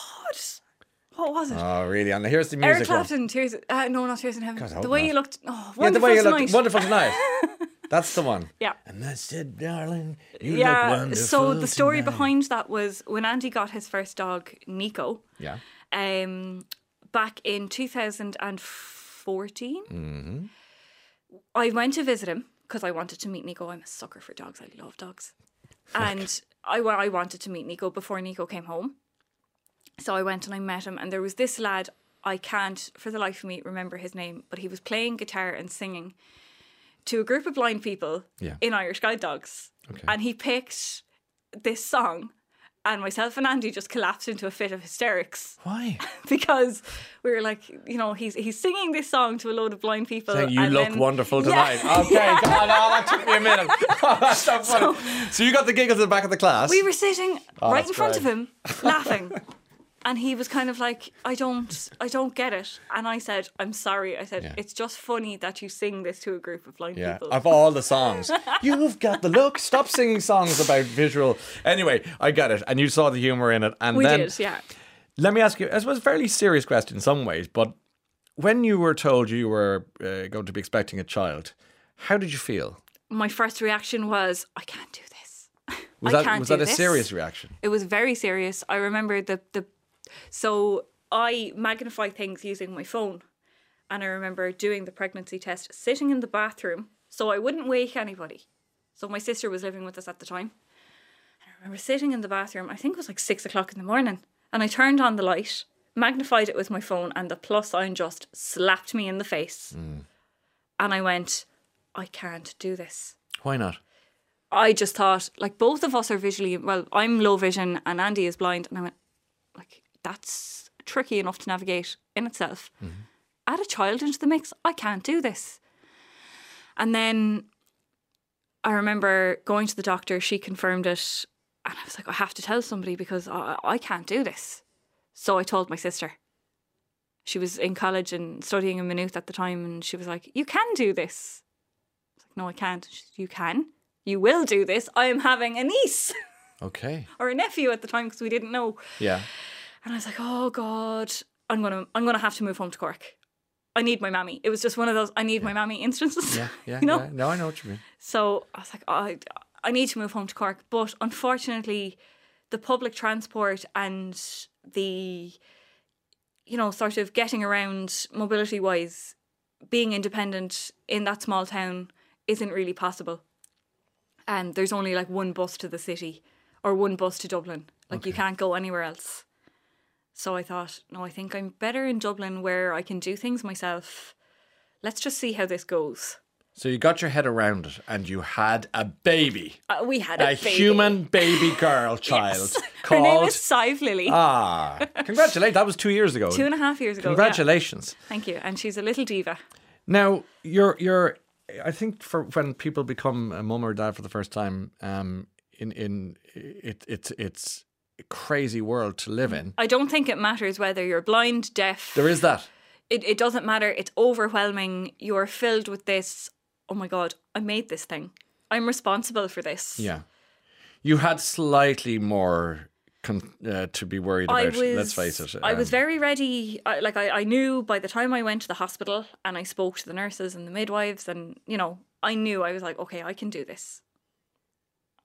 What was it? oh, really? And here's the Eric music. one. Clapton, Tears. Uh, no, not Tears in Heaven. God, the way not. you looked. Oh, Yeah, the way you Wonderful. Tonight. Wonderful tonight. *laughs* That's the one. Yeah. And I said, darling, you yeah. look wonderful. Yeah. So the story tonight." behind that was when Andy got his first dog, Nico. Yeah. um, back in 2014. Mm-hmm. I went to visit him because I wanted to meet Nico. I'm a sucker for dogs. I love dogs. And I, I wanted to meet Nico before Nico came home. So I went and I met him, and there was this lad. I can't, for the life of me, remember his name, but he was playing guitar and singing to a group of blind people Yeah. in Irish Guide Dogs. And he picked this song, and myself and Andy just collapsed into a fit of hysterics Why? *laughs* because we were like, you know, he's he's singing this song to a load of blind people. Saying you and look then- wonderful Yeah. tonight. *laughs* Okay, come on. Oh, that took me a minute. Oh, *laughs* that's so funny. So, you got the giggles at the back of the class. We were sitting Oh, right in front of him, laughing. And he was kind of like, I don't, I don't get it. And I said, I'm sorry. I said, Yeah. it's just funny that you sing this to a group of blind Yeah, people. of all the songs, *laughs* you've got the look. Stop singing songs about visual. Anyway, I get it, and you saw the humor in it. And we then, did, yeah. let me ask you. I was a fairly serious question in some ways, but when you were told you were uh, going to be expecting a child, how did you feel? My first reaction was, I can't do this. Was I that was that a this. serious reaction? It was very serious. I remember the the so I magnify things using my phone. And I remember doing the pregnancy test sitting in the bathroom so I wouldn't wake anybody. So my sister was living with us at the time. And I remember sitting in the bathroom, I think it was like six o'clock in the morning, and I turned on the light, magnified it with my phone, and the plus sign just slapped me in the face. Mm. And I went, I can't do this. Why not? I just thought, like, both of us are visually, well, I'm low vision and Andy is blind. And I went, like, that's tricky enough to navigate in itself. Mm-hmm. Add a child into the mix, I can't do this. And then I remember going to the doctor, she confirmed it. And I was like, I have to tell somebody because I, I can't do this. So I told my sister. She was in college and studying in Maynooth at the time. And she was like, You can do this. I was like, No, I can't. She said, you can. You will do this. I am having a niece *laughs* Okay. or a nephew at the time because we didn't know. Yeah. And I was like, oh God, I'm gonna I'm gonna have to move home to Cork. I need my mammy. It was just one of those I need my mammy instances. Yeah. *laughs* Yeah. you know? yeah. No, I know what you mean. So I was like, I, I need to move home to Cork. But unfortunately, the public transport and the, you know, sort of getting around mobility wise being independent in that small town isn't really possible. And there's only like one bus to the city or one bus to Dublin. Like you can't go anywhere else. So I thought, no, I think I'm better in Dublin where I can do things myself. Let's just see how this goes. So you got your head around it and you had a baby. Uh, we had a, A baby. human baby girl *laughs* child Yes. Her name is Sive Lily. Ah, congratulations. That was two years ago. *laughs* Two and a half years ago. yeah. Congratulations. Thank you. And she's a little diva. Now, you're you're. I think for when people become a mum or dad for the first time, um, in in it it's it's crazy world to live in. I don't think it matters whether you're blind, deaf. There is that. It, it doesn't matter. It's overwhelming. You're filled with this. Oh my God, I made this thing. I'm responsible for this. Yeah, you had slightly more con- uh, to be worried about. was, let's face it. I was Um, very ready. I, like I, I knew by the time I went to the hospital and I spoke to the nurses and the midwives, and you know, I knew I was like, okay, I can do this.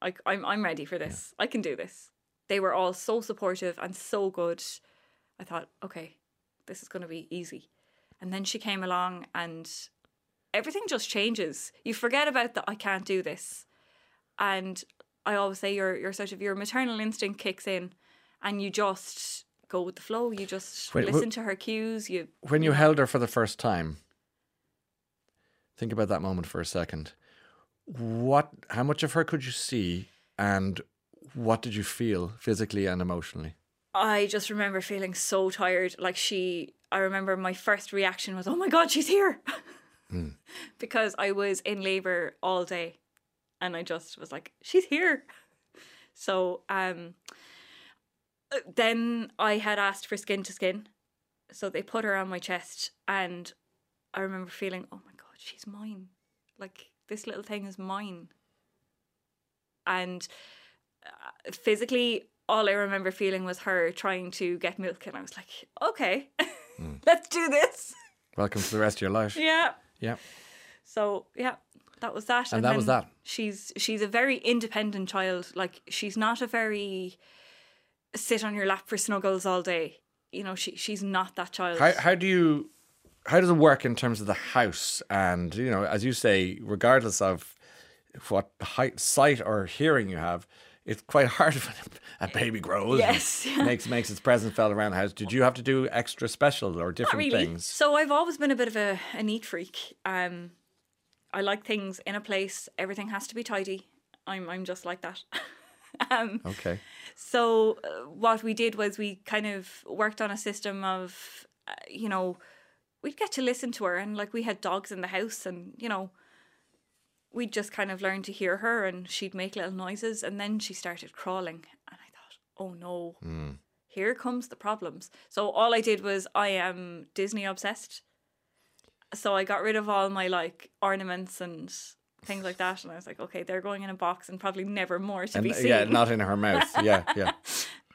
I, I'm I'm ready for this. I can do this. They were all so supportive and so good. I thought, okay, this is going to be easy. And then she came along, and everything just changes. You forget about that. I can't do this, and I always say your your sort of your maternal instinct kicks in, and you just go with the flow. You just Wait, wh- listen to her cues. You when you held her for the first time. Think about that moment for a second. What? How much of her could you see, and what did you feel physically and emotionally? I just remember feeling so tired. Like she, I remember my first reaction was, "Oh my god, she's here," *laughs* because I was in labor all day, and I just was like, "She's here." *laughs* So, um, uh, then I had asked for skin to skin, so they put her on my chest, and I remember feeling, "Oh my god, she's mine!" Like this little thing is mine, and Uh, physically all I remember feeling was her trying to get milk and I was like, okay, *laughs* hmm. let's do this. Welcome to the rest of your life. Yeah. Yeah. So yeah, that was that. And that was that. She's she's a very independent child. Like she's not a very sit on your lap for snuggles all day. You know, she she's not that child. How how do you how does it work in terms of the house and you know as you say regardless of what height, sight or hearing you have it's quite hard *laughs* when a baby grows Yes, yeah. *laughs* makes makes its presence felt around the house did you have to do extra special or different really. things So I've always been a bit of a, a neat freak. Um, I like things in a place. Everything has to be tidy. I'm I'm just like that. *laughs* um, okay So uh, what we did was we kind of worked on a system of, uh, you know, we'd get to listen to her, and like we had dogs in the house, and you know, we'd just kind of learned to hear her, and she'd make little noises, and then she started crawling, and I thought, oh no, hmm. here comes the problems. So all I did was I am Disney obsessed, so I got rid of all my like ornaments and. Things like that, and I was like, okay, they're going in a box and probably never more to and be uh, seen. yeah not in her mouth yeah yeah *laughs*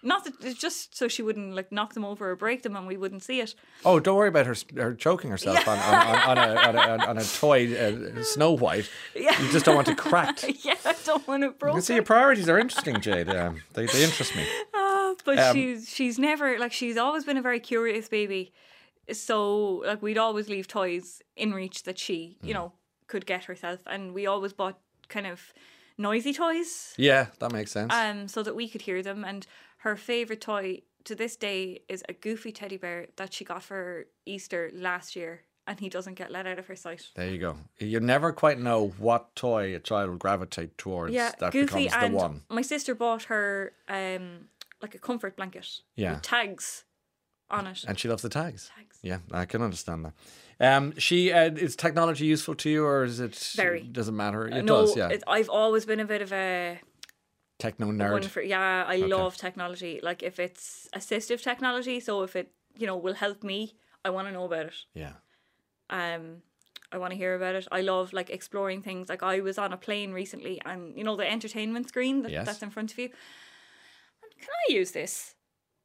Not that it's just so she wouldn't like knock them over or break them and we wouldn't see it. oh don't worry about her her choking herself on, on, on, on, a, on, a, on a toy uh, Snow White Yeah. you just don't want it cracked *laughs* yeah, I don't want it broken. you see your priorities are interesting Jade um, they, they interest me *laughs* Ah, but Um, she's she's never like she's always been a very curious baby. So like we'd always leave toys in reach that she, Mm. you know, could get herself and we always bought kind of noisy toys. yeah that makes sense Um so that we could hear them and her favorite toy to this day is a goofy teddy bear that she got for Easter last year and he doesn't get let out of her sight. There you go. You never quite know what toy a child will gravitate towards. yeah, that goofy becomes the and one. my sister bought her um like a comfort blanket Yeah. with tags on it. And she loves the tags. Tags. Yeah, I can understand that. Um, she uh, is technology useful to you, or is it Very. Doesn't matter. It no, does. Yeah. it, I've always been a bit of a Techno nerd. for yeah. I love technology. Like if it's assistive technology, so if it you know will help me, I want to know about it. yeah. Um, I want to hear about it. I love like exploring things. Like I was on a plane recently, and you know the entertainment screen that, Yes. that's in front of you. Can I use this?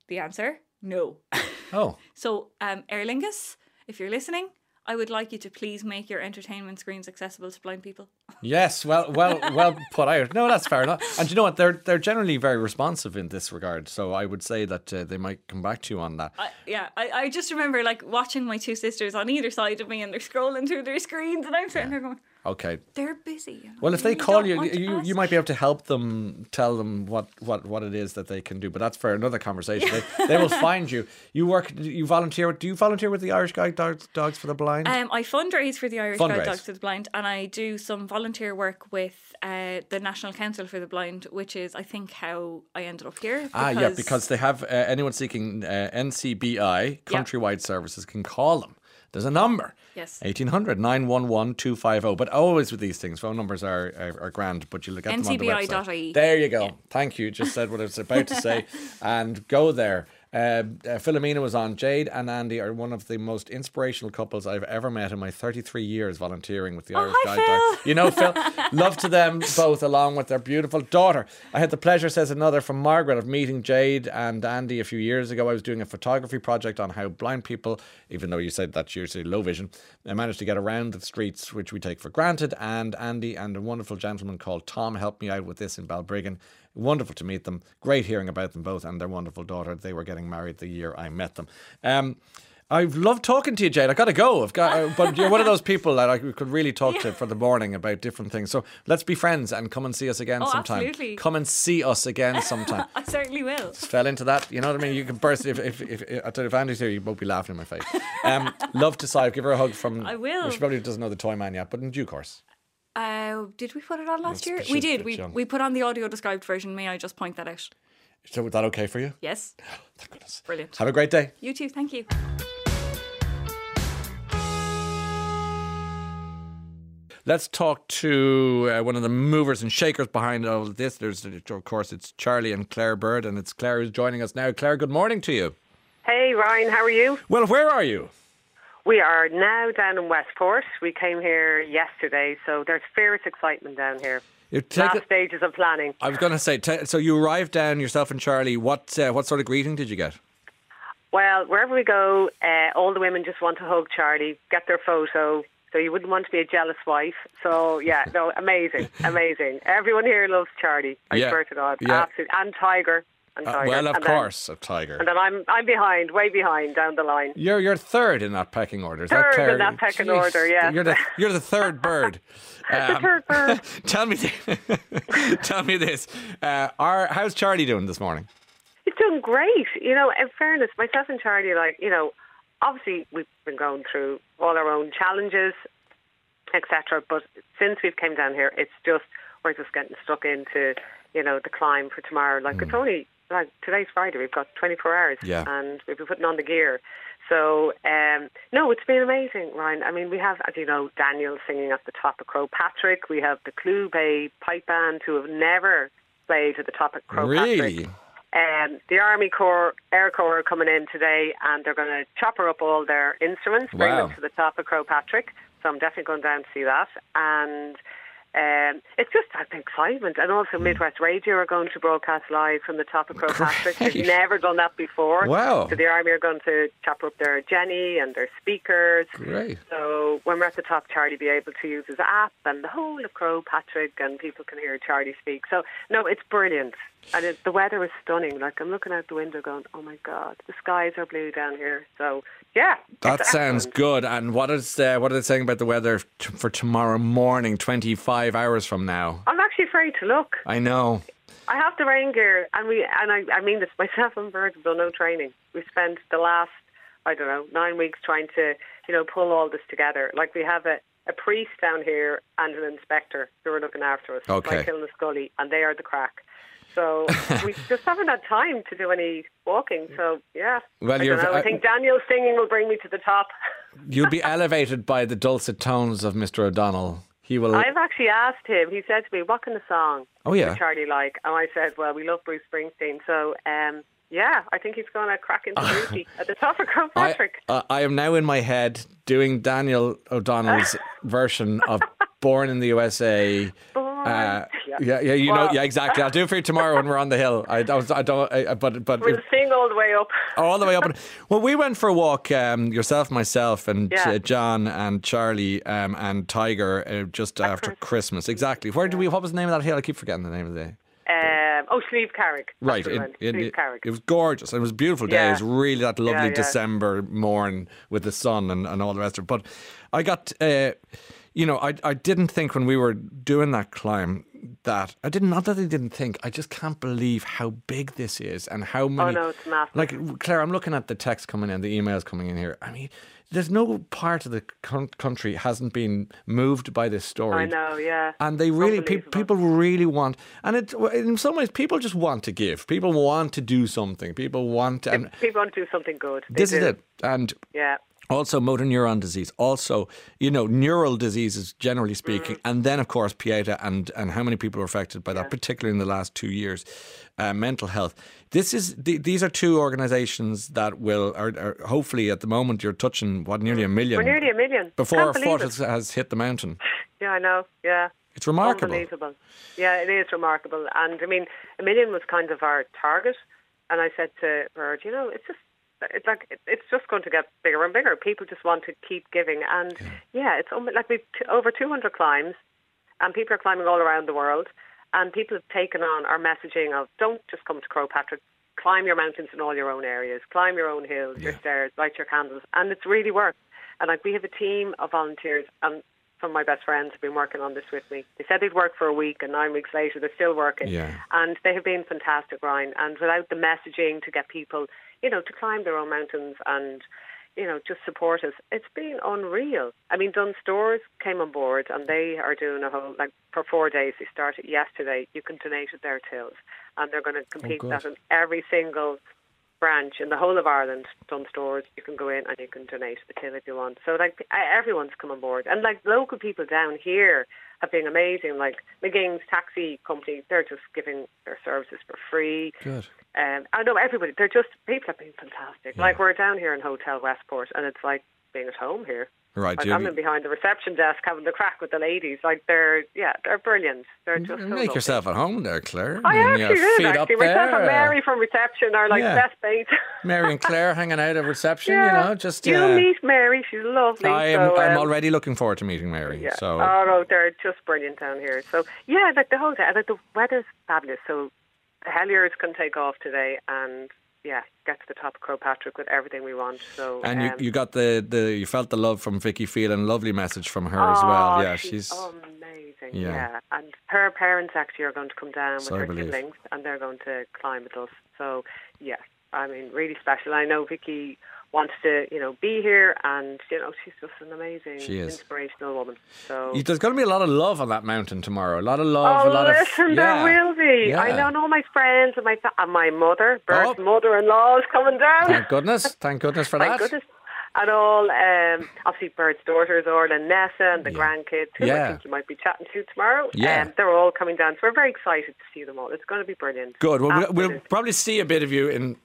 The answer: No. *laughs* Oh, So, um, Aer Lingus, if you're listening, I would like you to please make your entertainment screens accessible to blind people. *laughs* Yes, well, well, well put out. No, that's fair enough. And you know what? They're they're generally very responsive in this regard. So I would say that uh, they might come back to you on that. I, yeah, I, I just remember like watching my two sisters on either side of me and they're scrolling through their screens and I'm sitting there going, Okay. they're busy. you know, Well, if they call you, you you might be able to help them, tell them what, what, what it is that they can do. But that's for another conversation. They, *laughs* they will find you. You work. You volunteer. Do you volunteer with the Irish Guide Dogs, Dogs for the Blind? Um, I fundraise for the Irish Fundraise. Guide Dogs for the Blind, and I do some volunteer work with uh, the National Council for the Blind, which is, I think, how I ended up here. Ah, yeah, because they have uh, anyone seeking uh, NCBI countrywide services can call them. There's a number. Yes. 1800 911 250. But always with these things, phone numbers are, are, are grand, but you'll get them on the website. NCBI.ie. There you go. Thank you. Just said what I was about to say. *laughs* and go there. Uh, uh, Philomena was on. Jade and Andy are one of the most inspirational couples I've ever met in my 33 years volunteering with the Irish Oh, hi, Guide Dogs. You know, Phil, *laughs* love to them both, along with their beautiful daughter. I had the pleasure, says another from Margaret, of meeting Jade and Andy a few years ago. I was doing a photography project on how blind people, even though you said that's usually low vision, they managed to get around the streets, which we take for granted. And Andy and a wonderful gentleman called Tom helped me out with this in Balbriggan. Wonderful to meet them. Great hearing about them both and their wonderful daughter. They were getting married the year I met them. Um, I've loved talking to you, Jade. I got to go. I've got, uh, but you're one of those people that I could really talk to for the morning about different things. So let's be friends and come and see us again Oh, sometime. absolutely. Come and see us again *laughs* sometime. I certainly will. Fell into that, you know what I mean? You can burst if if if, if I tell you if Andy's here, you both be laughing in my face. Um, *laughs* love to Sive. Give her a hug from. I will. She probably doesn't know the toy man yet, but in due course. Uh, did we put it on last It's year? We did. We, young. we put on the audio described version. May I just point that out? So is that okay for you? Yes. *gasps* Thank goodness. Brilliant. Have a great day. You too. Thank you. Let's talk to uh, one of the movers and shakers behind all of this. There's, of course, it's Charlie and Claire Bird, and it's Claire who's joining us now. Claire, good morning to you. Hey Ryan, how are you? Well, where are you? We are now down in Westport. We came here yesterday, so there's fierce excitement down here. You Last it- stages of planning. I was going to say, t- so you arrived down yourself and Charlie. What uh, what sort of greeting did you get? Well, wherever we go, uh, all the women just want to hug Charlie, get their photo. So you wouldn't want to be a jealous wife. So yeah, no, amazing, *laughs* amazing. Everyone here loves Charlie. I Yeah, swear to God, yeah. absolutely, and Tiger, and Uh, well, of And then- course, a tiger. And then I'm I'm behind, way behind down the line. You're you're third in that pecking order. Is Third that in that pecking Jeez, order, yes. You're the you're the third *laughs* bird. The Um, third bird. *laughs* tell me, *laughs* tell me this. Uh, are, how's Charlie doing this morning? He's doing great. You know, in fairness, myself and Charlie, like, you know, obviously we've been going through all our own challenges, etc. But since we've came down here, it's just we're just getting stuck into, you know, the climb for tomorrow. Like it's only like today's Friday. We've got 24 hours, Yeah. and we've been putting on the gear. So um, no, it's been amazing, Ryan. I mean, we have, as you know, Daniel singing at the top of Croagh Patrick. We have the Clew Bay Pipe Band, who have never played at the top of Croagh Patrick. Really? Um, the Army Corps, Air Corps are coming in today and they're going to chopper up all their instruments, bring Wow. them to the top of Croagh Patrick. So I'm definitely going down to see that. And um, it's just I think, excitement. And also Hmm. Midwest Radio are going to broadcast live from the top of Croagh Patrick. *laughs* They've never done that before. Wow. So the Army are going to chop up their Jenny and their speakers. Great. So when we're at the top, Charlie be able to use his app and the whole of Croagh Patrick, and people can hear Charlie speak. So no, it's brilliant, and it, the weather is stunning. Like I'm looking out the window, going, "Oh my God, the skies are blue down here." So yeah, That sounds excellent. good. And what is uh, what are they saying about the weather t- for tomorrow morning, twenty five hours from now? I'm actually afraid to look. I know. I have the rain gear, and we and I, I mean this myself and Bird have done no training. We spent the last I don't know nine weeks trying to you know pull all this together. Like we have a, a priest down here and an inspector who are looking after us, Okay. like Kilna Scully, and they are the crack. So *laughs* we just haven't had time to do any walking. So yeah, Well, I, you're- don't know. I I- think Daniel's singing will bring me to the top. *laughs* You'll be elevated by the dulcet tones of Mr. O'Donnell. He will. I've actually asked him. He said to me, "What kind of song Oh, yeah. Charlie like?" And I said, "Well, we love Bruce Springsteen." So, um, yeah, I think he's going to crack into *laughs* Brucey at the top of Croagh I, uh, I am now in my head doing Daniel O'Donnell's *laughs* version of "Born in the USA." Uh, Yeah, Yeah, yeah, you know, yeah, exactly. I'll do it for you tomorrow when we're on the hill. I, was, I don't, I, but but We'll sing all the way up. Oh, all the way up. *laughs* Well, we went for a walk, um, yourself, myself, and Yeah. uh, John and Charlie um, and Tiger uh, just after Christmas. Exactly. Where did we? What was the name of that hill? I keep forgetting the name of the. Um, oh, Slieve Carrick. Right, where we it, went. it, Slieve Carrick. it was gorgeous. It was a beautiful day. It was really that lovely Yeah, yeah. December morn with the sun and, and all the rest of it. But I got, uh, you know, I I didn't think when we were doing that climb that I didn't not that I didn't think. I just can't believe how big this is and how oh, many. Oh, no, it's massive. Like Claire, I'm looking at the text coming in, the emails coming in here. I mean. There's no part of the country hasn't been moved by this story. I know, yeah. And they really, pe- people really want, and it in some ways, people just want to give. People want to do something. People want, to, and People want to do something good. They this is do. it. And Yeah. Also motor neuron disease. Also, you know, neural diseases generally speaking, Mm. and then of course Pieta and and how many people are affected by that, particularly in the last two years. Uh, mental health. This is th- these are two organisations that will are, are hopefully at the moment you're touching what nearly a million We're nearly a million. before Fort it. has, has hit the mountain. *laughs* Yeah, I know. Yeah. It's remarkable. Unbelievable. Yeah, it is remarkable. And I mean, a million was kind of our target. And I said to Bird, you know, it's just, it's like, it's just going to get bigger and bigger. People just want to keep giving. And yeah, it's almo- like we've t- over 200 climbs and people are climbing all around the world. And people have taken on our messaging of don't just come to Croagh Patrick, climb your mountains in all your own areas, climb your own hills, your stairs, light your candles. And it's really worked. And like we have a team of volunteers and some of my best friends have been working on this with me. They said they'd work for a week and nine weeks later they're still working. Yeah. And they have been fantastic, Ryan. And without the messaging to get people, you know, to climb their own mountains and, you know, just support us, it's been unreal. I mean, Dunnes Stores came on board and they are doing a whole, like, for four days. They started yesterday. You can donate at their tills. And they're going to oh, compete good. that in every single branch in the whole of Ireland, Dunnes Stores. You can go in and you can donate the till if you want. So, like, everyone's come on board. And, like, local people down here have been amazing. Like, McGing's taxi company, they're just giving their services for free. Good. Um, I know everybody. They're just people have been fantastic. Like we're down here in Hotel Westport, and it's like being at home here. Right. Like you- I'm in behind the reception desk having the crack with the ladies. Like they're yeah, they're brilliant. They're just so Make lovely. yourself at home there, Claire. I And actually did. feet up Actually, myself there. and Mary from reception are like Yeah. best mates. *laughs* Mary and Claire hanging out at reception, yeah. you know, just. you uh, meet Mary. She's lovely. I am, so, I'm um, already looking forward to meeting Mary. Yeah. So Oh no, they're just brilliant down here. So yeah, like the whole day, like the weather's fabulous. So the Helliers can take off today and yeah, get to the top of Croagh Patrick with everything we want. So and you, um, you got the, the you felt the love from Vicky Phelan, lovely message from her as well. Oh, Yeah, she's, she's amazing. Yeah. Yeah. and her parents actually are going to come down So with I her believe. siblings, and they're going to climb with us. So yeah, I mean, really special. I know Vicky wants to, you know, be here, and you know, she's just an amazing, She is. inspirational woman. So. There's going to be a lot of love on that mountain tomorrow. A lot of love. Oh, a lot listen, of yeah. there will be. Yeah. I Yeah. know, and all my friends and my and my mother, Bird's Oh. mother-in-law, is coming down. Thank goodness. *laughs* Thank goodness for Thank that. goodness. And all, um, obviously, Bird's daughters, Orla and Nessa, and the grandkids, who Yeah. I think you might be chatting to tomorrow. Yeah. Um, they're all coming down. So we're very excited to see them all. It's going to be brilliant. Good. Well, we'll, we'll probably see a bit of you in.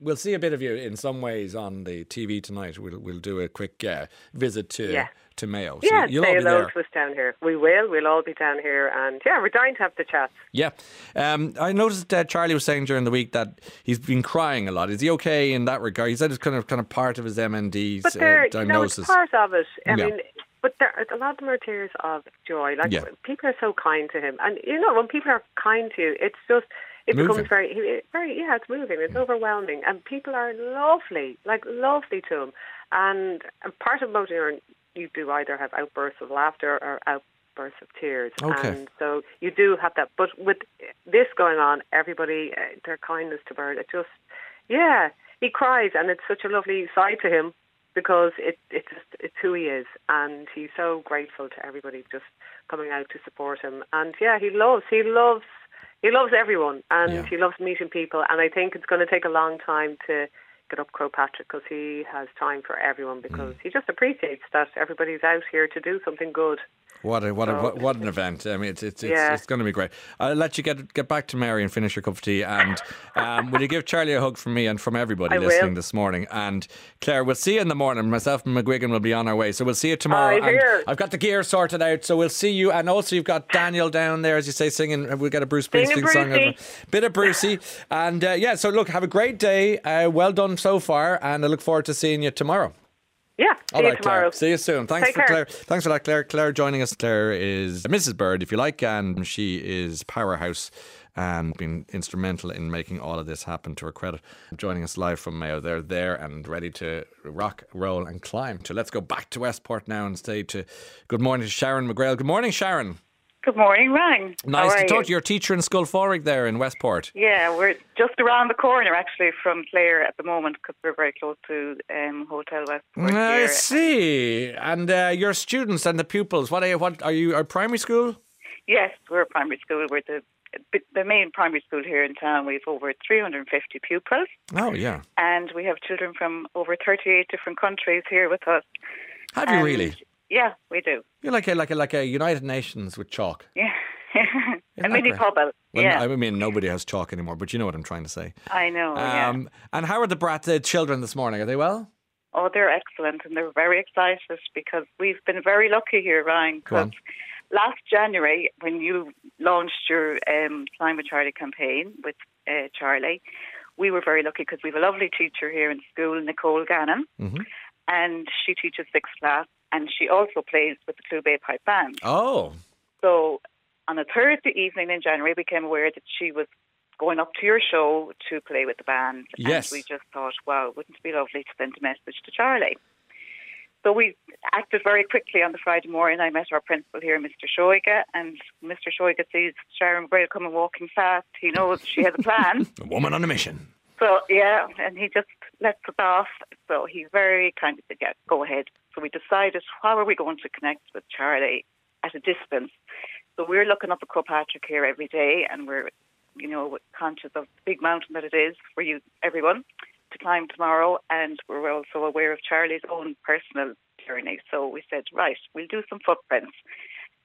We'll see a bit of you in some ways on the TV tonight. We'll we'll do a quick uh, visit to Yeah. to Mayo. So Yeah, you'll say hello to us down here. We will. We'll all be down here. And yeah, we're dying to have the chat. Yeah. Um, I noticed Charlie was saying during the week that he's been crying a lot. Is he okay in that regard? He said it's kind of kind of part of his MND's But uh, they're, you know, diagnosis. it's part of it. I Yeah. mean, but there, a lot of them are tears of joy. Like Yeah. people are so kind to him, and you know, when people are kind to you, it's just it Moving. becomes very, very yeah, it's moving, it's overwhelming, and people are lovely, like lovely to him. And, and part of motoring, you do either have outbursts of laughter or outbursts of tears, Okay. and so you do have that. But with this going on, everybody, uh, their kindness to Bird, it just yeah, he cries, and it's such a lovely side to him because it it's just it's who he is, and he's so grateful to everybody just coming out to support him. And yeah, he loves he loves he loves everyone, and Yeah. he loves meeting people. And I think it's going to take a long time to get up Croagh Patrick because he has time for everyone because mm. he just appreciates that everybody's out here to do something good. What a, what, a, what, what an event! I mean, it's it's it's, Yeah. it's going to be great. I'll let you get get back to Mary and finish your cup of tea. And um, will you give Charlie a hug from me and from everybody I will. listening this morning? And Claire, we'll see you in the morning. Myself and McGuigan will be on our way, so we'll see you tomorrow. Hear. I've got the gear sorted out, so we'll see you. And also, you've got Daniel down there, as you say, singing. We'll get a Bruce Springsteen song. Brucey. Bit of Brucey, and uh, yeah. So look, have a great day. Uh, well done so far, and I look forward to seeing you tomorrow. Yeah. See All you tomorrow. Claire. See you soon. Thanks Take for care. Claire. Thanks for that, Claire. Claire joining us. Claire is Mrs. Bird, if you like, and she is powerhouse and been instrumental in making all of this happen to her credit. Joining us live from Mayo. They're there and ready to rock, roll, and climb. So let's go back to Westport now and say to good morning to Sharon McGrail. Good morning, Sharon. Good morning, Rang. Nice to are talk to your teacher in Scoil Phádraig there in Westport. Yeah, we're just around the corner actually from Clare at the moment because we're very close to um, Hotel Westport I here. see. And uh, your students and the pupils, what are you, what are you, are primary school? Yes, we're a primary school. We're the the main primary school here in town. We've over 350 pupils, Oh, yeah. and we have children from over 38 different countries here with us. Have you And- really? Yeah, we do. You're like a like a like a United Nations with chalk. Yeah, a mini pobble. Well, yeah, I mean nobody has chalk anymore, but you know what I'm trying to say. I know. yeah. Um, and how are the brat the children this morning? Are they well? Oh, they're excellent, and they're very excited because we've been very lucky here, Ryan. Because last January, when you launched your um, Climb with Charlie campaign with uh, Charlie, we were very lucky because we have a lovely teacher here in school, Nicole Gannon, Mm-hmm. and she teaches sixth class, and she also plays with the Clew Bay Pipe Band. Oh, So on a Thursday evening in January, we became aware that she was going up to your show to play with the band. Yes. And we just thought, wow, wouldn't it be lovely to send a message to Charlie? So we acted very quickly on the Friday morning. I met our principal here, Mr. Shoiga, and Mr. Shoiga sees Sharon Braille coming walking fast. He knows she has a plan. *laughs* a woman on a mission. So yeah, and he just lets us off. So he very kindly said, "Yeah, go ahead." So we decided how are we going to connect with Charlie at a distance. So we're looking up at Croagh Patrick here every day, and we're, you know, conscious of the big mountain that it is for you, everyone, to climb tomorrow. And we're also aware of Charlie's own personal journey. So we said, right, we'll do some footprints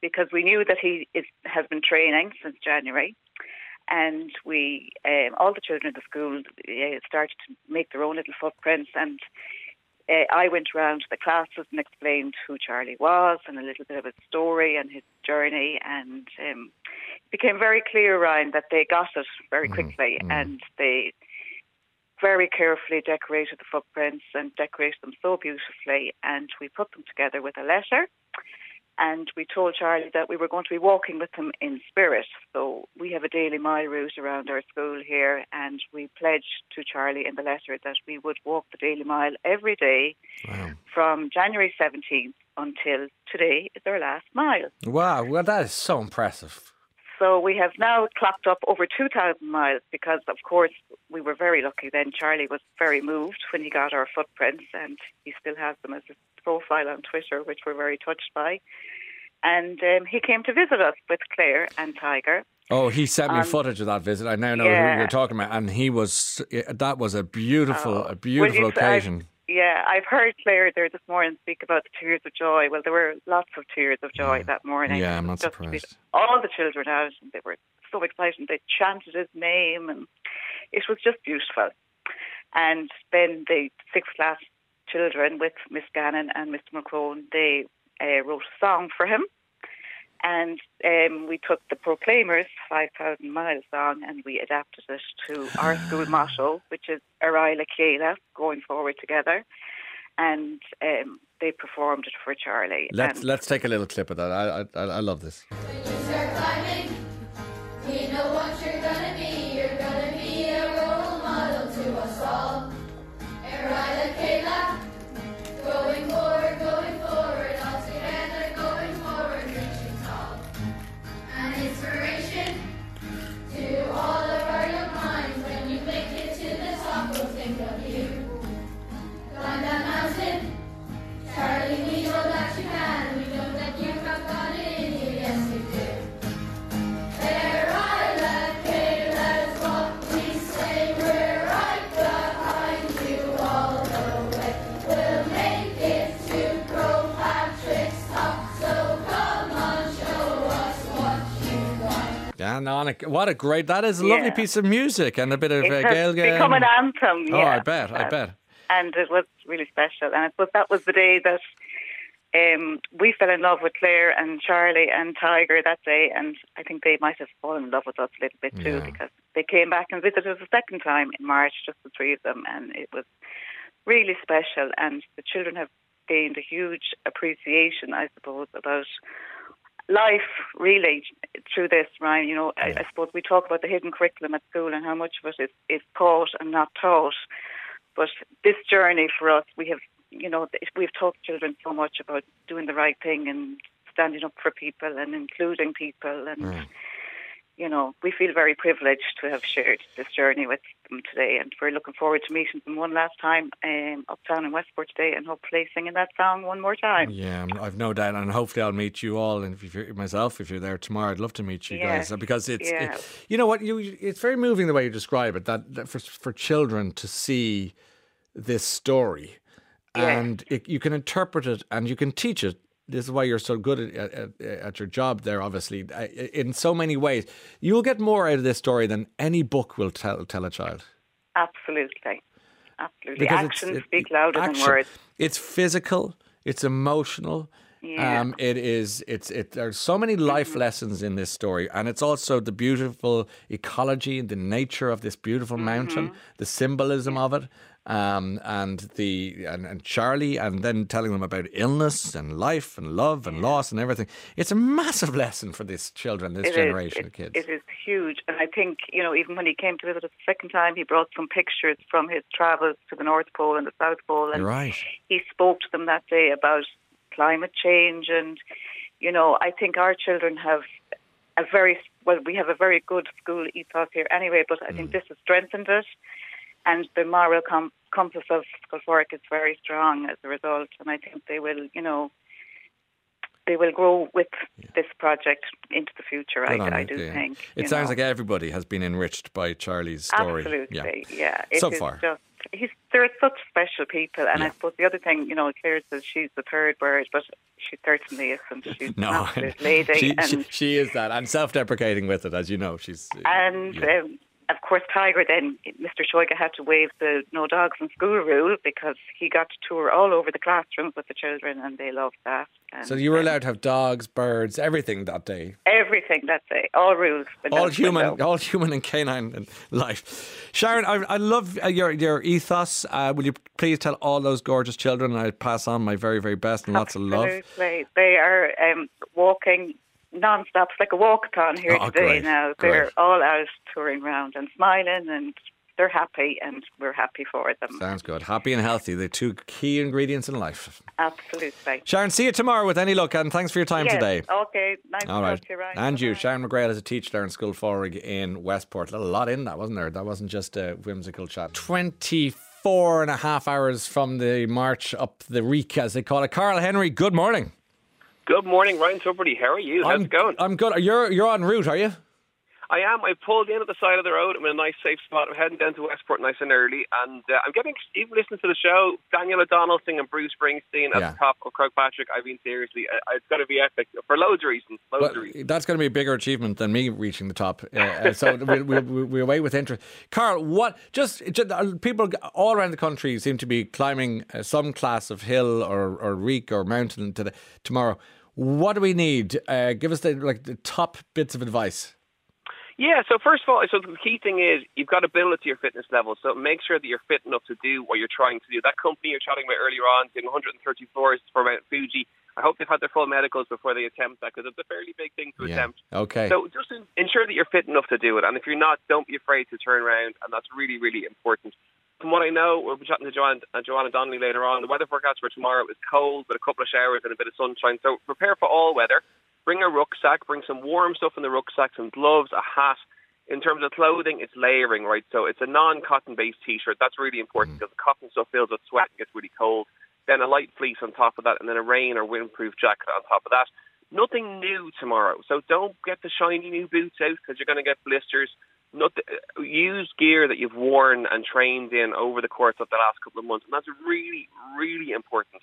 because we knew that he is has been training since January and we um, all the children in the school uh, started to make their own little footprints and uh, I went around to the classes and explained who Charlie was and a little bit of his story and his journey and um, it became very clear Ryan that they got it very quickly and they very carefully decorated the footprints and decorated them so beautifully and we put them together with a letter and we told Charlie that we were going to be walking with him in spirit. So we have a daily mile route around our school here, and we pledged to Charlie in the letter that we would walk the daily mile every day from January 17th until today is our last mile. Wow, well that is so impressive. So we have now clocked up over 2,000 miles because, of course, we were very lucky then. Charlie was very moved when he got our footprints, and he still has them as a profile on Twitter, which we're very touched by. And um, he came to visit us with Claire and Tiger. Oh, he sent me Um, footage of that visit. I now know who yeah. you're talking about, and he was. That was a beautiful, Oh, a beautiful occasion. Yeah, I've heard Claire there this morning speak about the tears of joy. Well, there were lots of tears of joy that morning. Yeah, I'm not Just surprised. All the children out, and they were so excited. They chanted his name, and it was just beautiful. And then the sixth class children with Miss Gannon and Mr. McCrone, they uh, wrote a song for him. And um, we took the Proclaimers 5,000 miles song and we adapted it to our school motto, which is Arila Kayla, going forward together. And um, they performed it for Charlie. Let's and let's take a little clip of that. I I, I love this. Anonic. What a great, that is a lovely Yeah. piece of music and a bit of It uh, has become an and- anthem. Oh. I bet, I bet. And it was really special. And I suppose that was the day that um, we fell in love with Claire and Charlie and Tiger that day. And I think they might have fallen in love with us a little bit too Yeah. because they came back and visited us a second time in March, just the three of them. And it was really special. And the children have gained a huge appreciation, I suppose, about life really through this, Ryan. You know, I, I suppose we talk about the hidden curriculum at school and how much of it is, is taught and not taught. But this journey for us, we have, you know, we've taught children so much about doing the right thing and standing up for people and including people and mm. You know, we feel very privileged to have shared this journey with them today, and we're looking forward to meeting them one last time um, uptown in Westport today, and hopefully singing that song one more time. Yeah, I've no doubt, and hopefully I'll meet you all. And if you're myself, if you're there tomorrow, I'd love to meet you Yeah, guys because it's, yeah. it- you know what, you it's very moving the way you describe it. That, that for for children to see this story, Yeah. and it, you can interpret it and you can teach it. This is why you're so good at, at, at your job there, obviously, in so many ways. You'll get more out of this story than any book will tell tell a child. Absolutely, absolutely. Because Actions it- speak louder action. than words. It's physical. It's emotional. Yeah. Um, it is. It's. It. There's so many life Mm-hmm. lessons in this story, and it's also the beautiful ecology and the nature of this beautiful Mm-hmm. mountain, the symbolism of it, um, and the and, and Charlie, and then telling them about illness and life and love and loss and everything. It's a massive *laughs* lesson for these children, this It is. generation It- of kids. It is huge, and I think you know even when he came to visit us the second time, he brought some pictures from his travels to the North Pole and the South Pole, and right. he spoke to them that day about climate change, and you know I think our children have a very well, we have a very good school ethos here anyway, but I Mm. think this has strengthened it, and the moral com- compass of Scoil Phádraig is very strong as a result, and I think they will, you know. They will grow with this project into the future. Good I, I you, do yeah. think. It sounds know. like everybody has been enriched by Charlie's story. Absolutely, Yeah. yeah. It so far. just he's they're such special people, and I Yeah. suppose the other thing, you know, Claire says she's the third bird, but she certainly isn't. *laughs* She's No, an absolute lady, she, and she, she is that, and self-deprecating with it, as you know. She's and um, of course Tiger. Then Mr. Shoiga had to waive the no dogs in school rule because he got to tour all over the classrooms with the children, and they loved that. And So you were allowed to have dogs, birds, everything that day. everything. That's it. All rules. All human, all human and canine life. Sharon, I, I love uh, your your ethos. Uh, will you please tell all those gorgeous children I pass on my very very best and lots of love. Absolutely. They are um, walking non-stop. It's like a walkathon here Oh, today great, now. They're great. all out touring around and smiling and they're happy and we're happy for them. Sounds good. Happy and healthy, the two key ingredients in life. Absolutely. Sharon, see you tomorrow with any luck, and thanks for your time Yes, today. Okay. Nice All to right. talk to you. And you, Sharon McGrail is a teacher there in Scoil Phádraig in Westport. A lot in that, wasn't there? That wasn't just a whimsical chat. 24 and a half hours from the march up the Reek, as they call it. Carl Henry, good morning. Good morning, Ryan Tubridy. How are you? How's I'm, it going? I'm good. You're, you're en route, are you? I am. I pulled in at the side of the road. I'm in a nice, safe spot. I'm heading down to Westport nice and early. And uh, I'm getting, even listening to the show, Daniel O'Donnell singing Bruce Springsteen at Yeah. the top of Croagh Patrick. I mean, seriously, uh, it's going to be epic for loads of reasons. Loads Well, of reasons. that's going to be a bigger achievement than me reaching the top. Uh, *laughs* uh, so we'll, we'll, we'll, we'll wait with interest. Carl, what? Just, just uh, people all around the country seem to be climbing uh, some class of hill or or reek or mountain today, tomorrow. What do we need? Uh, give us the like the top bits of advice. Yeah, so first of all, so the key thing is you've got to build it to your fitness level. So make sure that you're fit enough to do what you're trying to do. That company you're chatting about earlier on, doing 130 floors for Mount Fuji, I hope they've had their full medicals before they attempt that because it's a fairly big thing to Yeah. attempt. Okay. So just ensure that you're fit enough to do it. And if you're not, don't be afraid to turn around. And that's really, really important. From what I know, we'll be chatting to Joanne, uh, Joanna Donnelly later on. The weather forecast for tomorrow is cold with a couple of showers and a bit of sunshine. So prepare for all weather. Bring a rucksack. Bring some warm stuff in the rucksack, some gloves, a hat. In terms of clothing, it's layering, right? So it's a non-cotton based t-shirt. That's really important because the cotton stuff fills with sweat and gets really cold. Then a light fleece on top of that, and then a rain or windproof jacket on top of that. Nothing new tomorrow, so don't get the shiny new boots out because you're going to get blisters. Nothing, use gear that you've worn and trained in over the course of the last couple of months, and that's really, really important.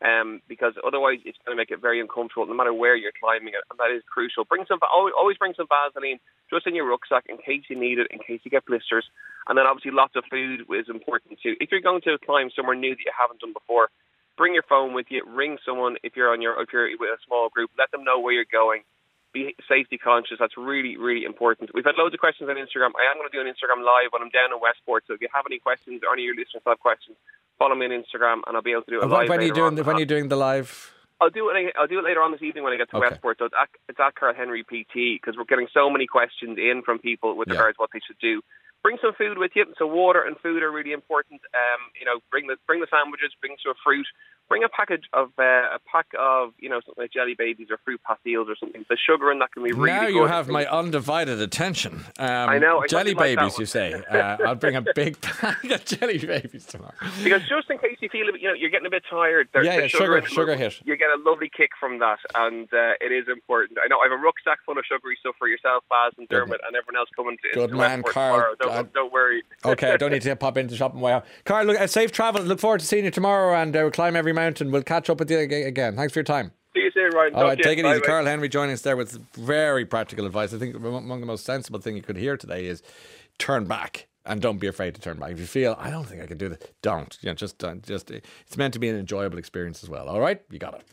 Um, because otherwise it's going to make it very uncomfortable, no matter where you're climbing it, and that is crucial. Bring some, always, always bring some Vaseline just in your rucksack in case you need it, in case you get blisters, and then obviously lots of food is important too. If you're going to climb somewhere new that you haven't done before, bring your phone with you. Ring someone if you're on your if you're with a small group. Let them know where you're going. Be safety conscious. That's really really important. We've had loads of questions on Instagram. I am going to do an Instagram live when I'm down in Westport. So if you have any questions or any of your listeners have questions, follow me on Instagram and I'll be able to do a And live. when, are you doing the, when are you doing the live? I'll do it. I'll do it later on this evening when I get to Okay. Westport. So it's at, it's at Carl Henry PT because we're getting so many questions in from people with Yeah. regards to what they should do. Bring some food with you. So water and food are really important. Um, you know, bring the bring the sandwiches. Bring some fruit. Bring a package of uh, a pack of you know something like jelly babies or fruit pastilles or something. The sugar in that can be really now good. you have my undivided attention. Um, I know, I jelly thought you liked babies, that you say. Uh, I'll bring a big *laughs* pack of jelly babies tomorrow. because just in case you feel you know you're getting a bit tired. There's Yeah, yeah, sugar, sugar- sugar hit. You get a lovely kick from that, and uh, it is important. I know I have a rucksack full of sugary stuff for yourself, Baz and Dermot, and everyone else coming to Good man, Carl. tomorrow. Don't, don't worry. *laughs* Okay, I don't need to pop into the shop and wow. Carl, look, uh, safe travel. Look forward to seeing you tomorrow and uh, we'll climb every mountain. We'll catch up with you again. Thanks for your time. See you soon, Ryan. All right, take it easy. bye. Carl Henry joining us there with very practical advice. I think among the most sensible thing you could hear today is turn back and don't be afraid to turn back. If you feel I don't think I can do this, don't. You know, just don't. Just it's meant to be an enjoyable experience as well. All right, you got it.